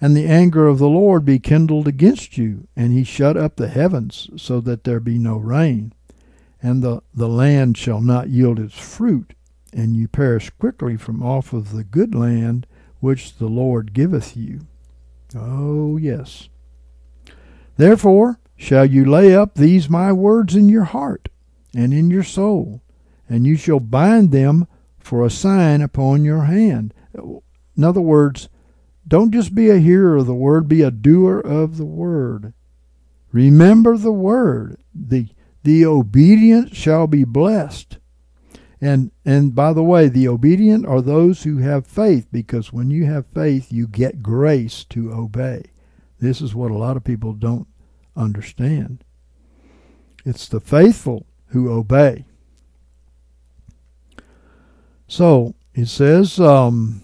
And the anger of the Lord be kindled against you, and he shut up the heavens, so that there be no rain and the, the land shall not yield its fruit, and you perish quickly from off of the good land which the Lord giveth you. Oh, yes. Therefore shall you lay up these my words in your heart and in your soul, and you shall bind them for a sign upon your hand. In other words, don't just be a hearer of the word, be a doer of the word. Remember the word. The the obedient shall be blessed. And and by the way, the obedient are those who have faith because when you have faith, you get grace to obey. This is what a lot of people don't understand. It's the faithful who obey. So it says, um,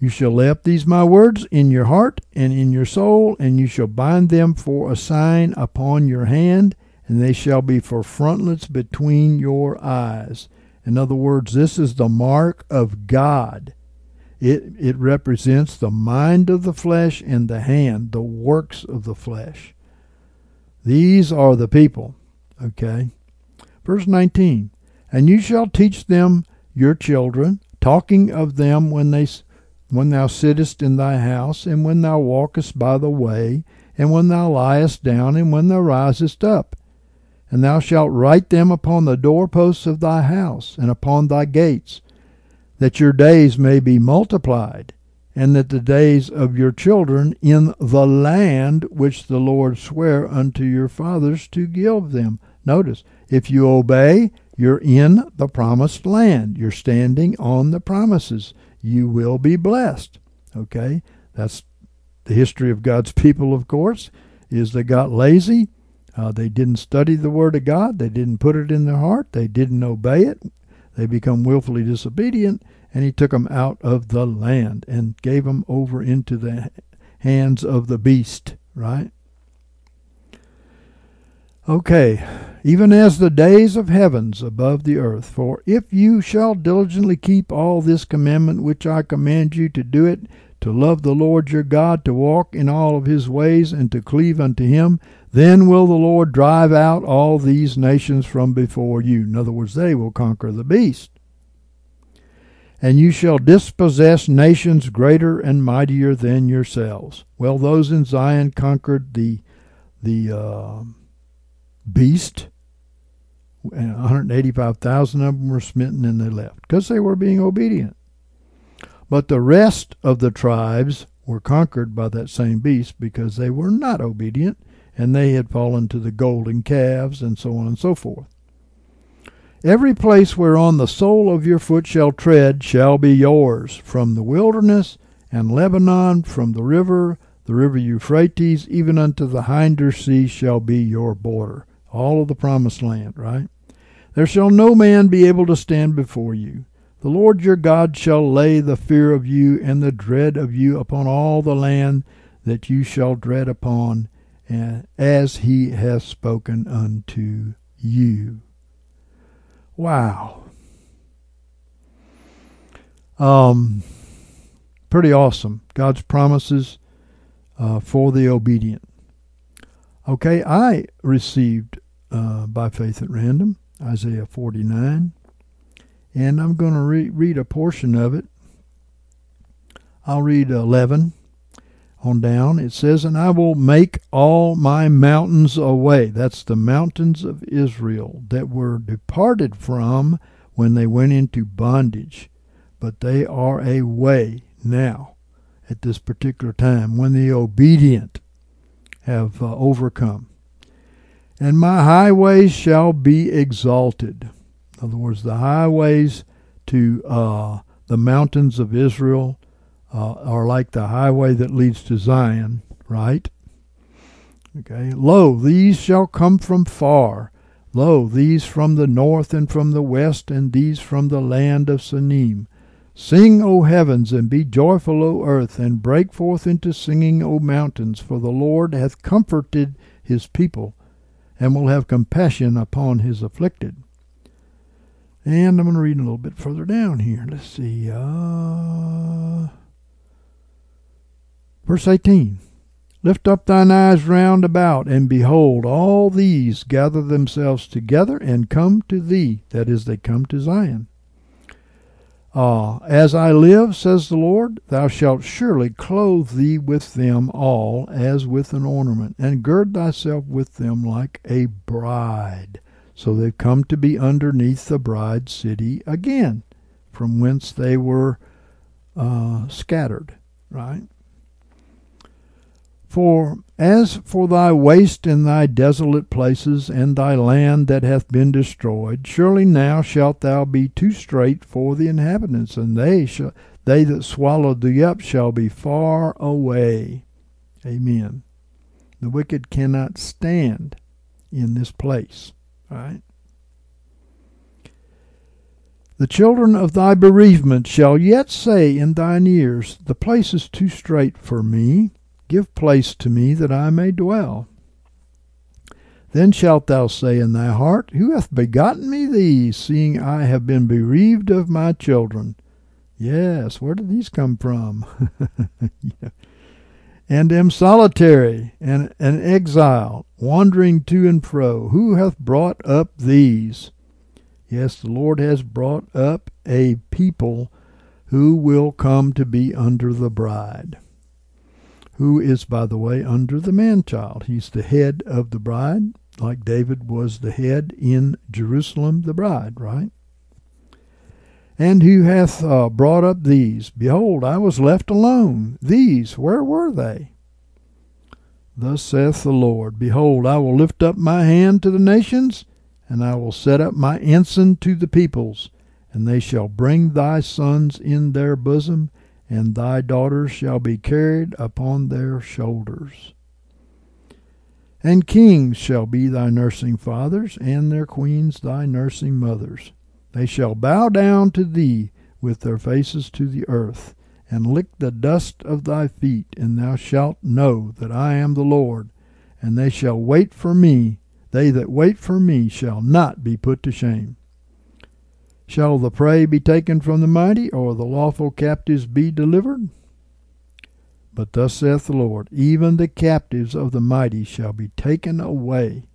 You shall lay up these my words in your heart and in your soul, and you shall bind them for a sign upon your hand, and they shall be for frontlets between your eyes. In other words, this is the mark of God. It, it represents the mind of the flesh and the hand, the works of the flesh. These are the people. Okay? Verse 19 And you shall teach them your children, talking of them when they when thou sittest in thy house, and when thou walkest by the way, and when thou liest down, and when thou risest up and thou shalt write them upon the doorposts of thy house and upon thy gates, that your days may be multiplied, and that the days of your children in the land which the Lord sware unto your fathers to give them. Notice, if you obey, you're in the promised land. You're standing on the promises. You will be blessed. Okay? That's the history of God's people, of course, is they got lazy uh, they didn't study the Word of God. They didn't put it in their heart. They didn't obey it. They become willfully disobedient, and He took them out of the land and gave them over into the hands of the beast, right? Okay, even as the days of heavens above the earth. For if you shall diligently keep all this commandment which I command you to do it, to love the Lord your God, to walk in all of his ways, and to cleave unto him, then will the Lord drive out all these nations from before you. In other words, they will conquer the beast. And you shall dispossess nations greater and mightier than yourselves. Well, those in Zion conquered the the uh, beast. And 185,000 of them were smitten and they left because they were being obedient. But the rest of the tribes were conquered by that same beast because they were not obedient and they had fallen to the golden calves and so on and so forth. Every place whereon the sole of your foot shall tread shall be yours, from the wilderness and Lebanon, from the river, the river Euphrates, even unto the hinder sea shall be your border. All of the promised land, right? There shall no man be able to stand before you. The Lord your God shall lay the fear of you and the dread of you upon all the land that you shall dread upon, as he has spoken unto you. Wow. Um, pretty awesome. God's promises uh, for the obedient. Okay, I received uh, by faith at random Isaiah 49, and I'm going to re- read a portion of it. I'll read 11 on down, it says, And I will make all my mountains away. That's the mountains of Israel that were departed from when they went into bondage. But they are a way now at this particular time when the obedient have uh, overcome. And my highways shall be exalted. In other words, the highways to uh, the mountains of Israel uh, are like the highway that leads to Zion, right? Okay. Lo, these shall come from far. Lo, these from the north and from the west, and these from the land of Sinim. Sing, O heavens, and be joyful, O earth, and break forth into singing, O mountains, for the Lord hath comforted his people, and will have compassion upon his afflicted. And I'm going to read a little bit further down here. Let's see. Uh, Verse 18 Lift up thine eyes round about, and behold, all these gather themselves together and come to thee. That is, they come to Zion. Ah, as I live, says the Lord, thou shalt surely clothe thee with them all as with an ornament, and gird thyself with them like a bride. So they've come to be underneath the bride city again, from whence they were uh, scattered, right? For as for thy waste and thy desolate places, and thy land that hath been destroyed, surely now shalt thou be too strait for the inhabitants, and they shall, they that swallowed thee up shall be far away. Amen. The wicked cannot stand in this place. Right? The children of thy bereavement shall yet say in thine ears, The place is too strait for me. Give place to me that I may dwell. Then shalt thou say in thy heart, Who hath begotten me these, seeing I have been bereaved of my children? Yes, where did these come from? And am solitary and an exile, wandering to and fro. Who hath brought up these? Yes, the Lord has brought up a people who will come to be under the bride who is, by the way, under the man child. He's the head of the bride, like David was the head in Jerusalem, the bride, right? And who hath uh, brought up these? Behold, I was left alone. These, where were they? Thus saith the Lord Behold, I will lift up my hand to the nations, and I will set up my ensign to the peoples, and they shall bring thy sons in their bosom, and thy daughters shall be carried upon their shoulders. And kings shall be thy nursing fathers, and their queens thy nursing mothers. They shall bow down to thee with their faces to the earth, and lick the dust of thy feet, and thou shalt know that I am the Lord. And they shall wait for me. They that wait for me shall not be put to shame. Shall the prey be taken from the mighty, or the lawful captives be delivered? But thus saith the Lord, even the captives of the mighty shall be taken away,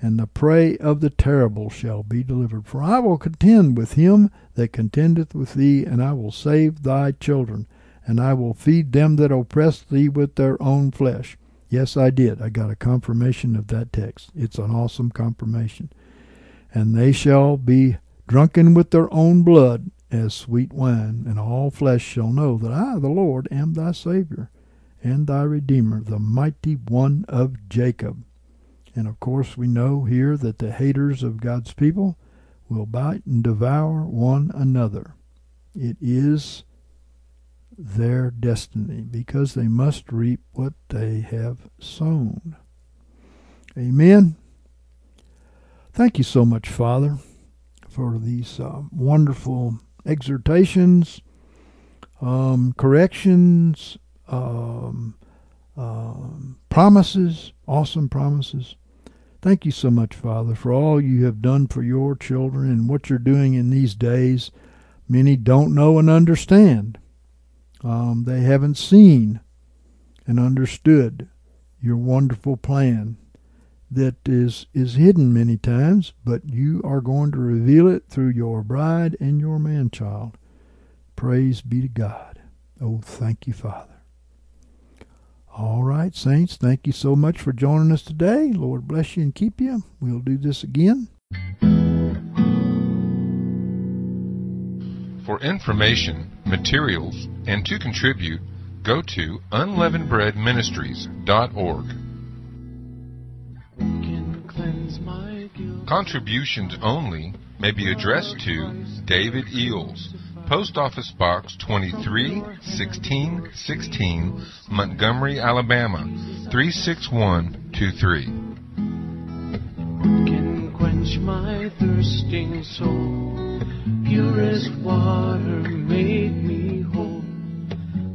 and the prey of the terrible shall be delivered. For I will contend with him that contendeth with thee, and I will save thy children, and I will feed them that oppress thee with their own flesh. Yes, I did. I got a confirmation of that text. It's an awesome confirmation. And they shall be drunken with their own blood as sweet wine, and all flesh shall know that I, the Lord, am thy Savior and thy Redeemer, the mighty one of Jacob. And of course, we know here that the haters of God's people will bite and devour one another. It is their destiny because they must reap what they have sown. Amen. Thank you so much, Father, for these uh, wonderful exhortations, um, corrections, um, um, promises, awesome promises. Thank you so much, Father, for all you have done for your children and what you're doing in these days. Many don't know and understand. Um, they haven't seen and understood your wonderful plan that is is hidden many times, but you are going to reveal it through your bride and your man child. Praise be to God. Oh, thank you, Father. All right, saints, thank you so much for joining us today. Lord bless you and keep you. We'll do this again. For information, materials, and to contribute, go to unleavenedbreadministries.org. Contributions only may be addressed to David Eells, Post Office Box 231616, Montgomery, Alabama 36123. can quench my thirsting soul. Purest water make me whole.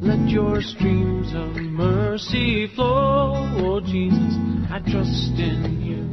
Let your streams of mercy flow. Oh Jesus, I trust in you.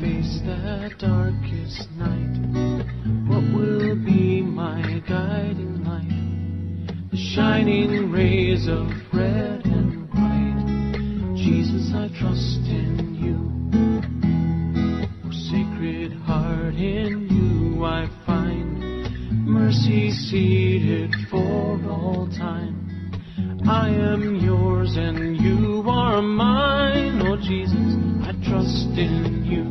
face that darkest night, what will be my guiding light? The shining rays of red and white. Jesus, I trust in you. Oh, sacred heart, in you I find mercy seated for all time. I am yours and you are mine, oh Jesus, I trust in you.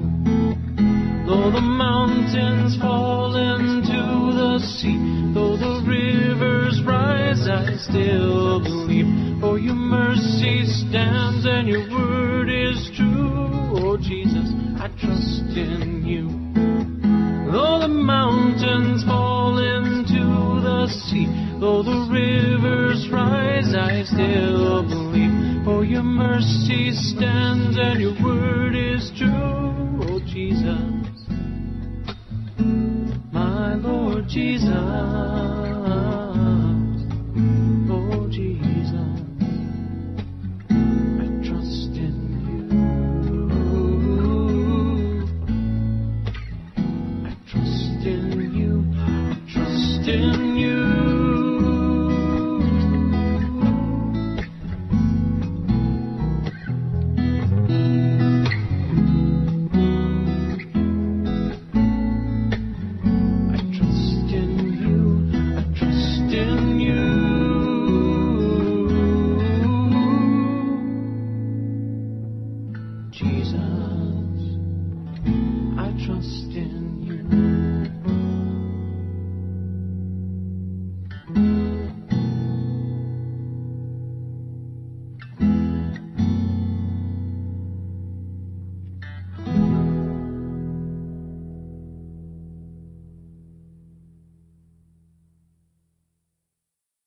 Though the mountains fall into the sea, though the rivers rise, I still believe. For your mercy stands and your word is true, oh Jesus, I trust in you. Though the mountains fall into the sea, though the rivers rise, I still believe. For your mercy stands and your word is true, oh Jesus. My Lord Jesus,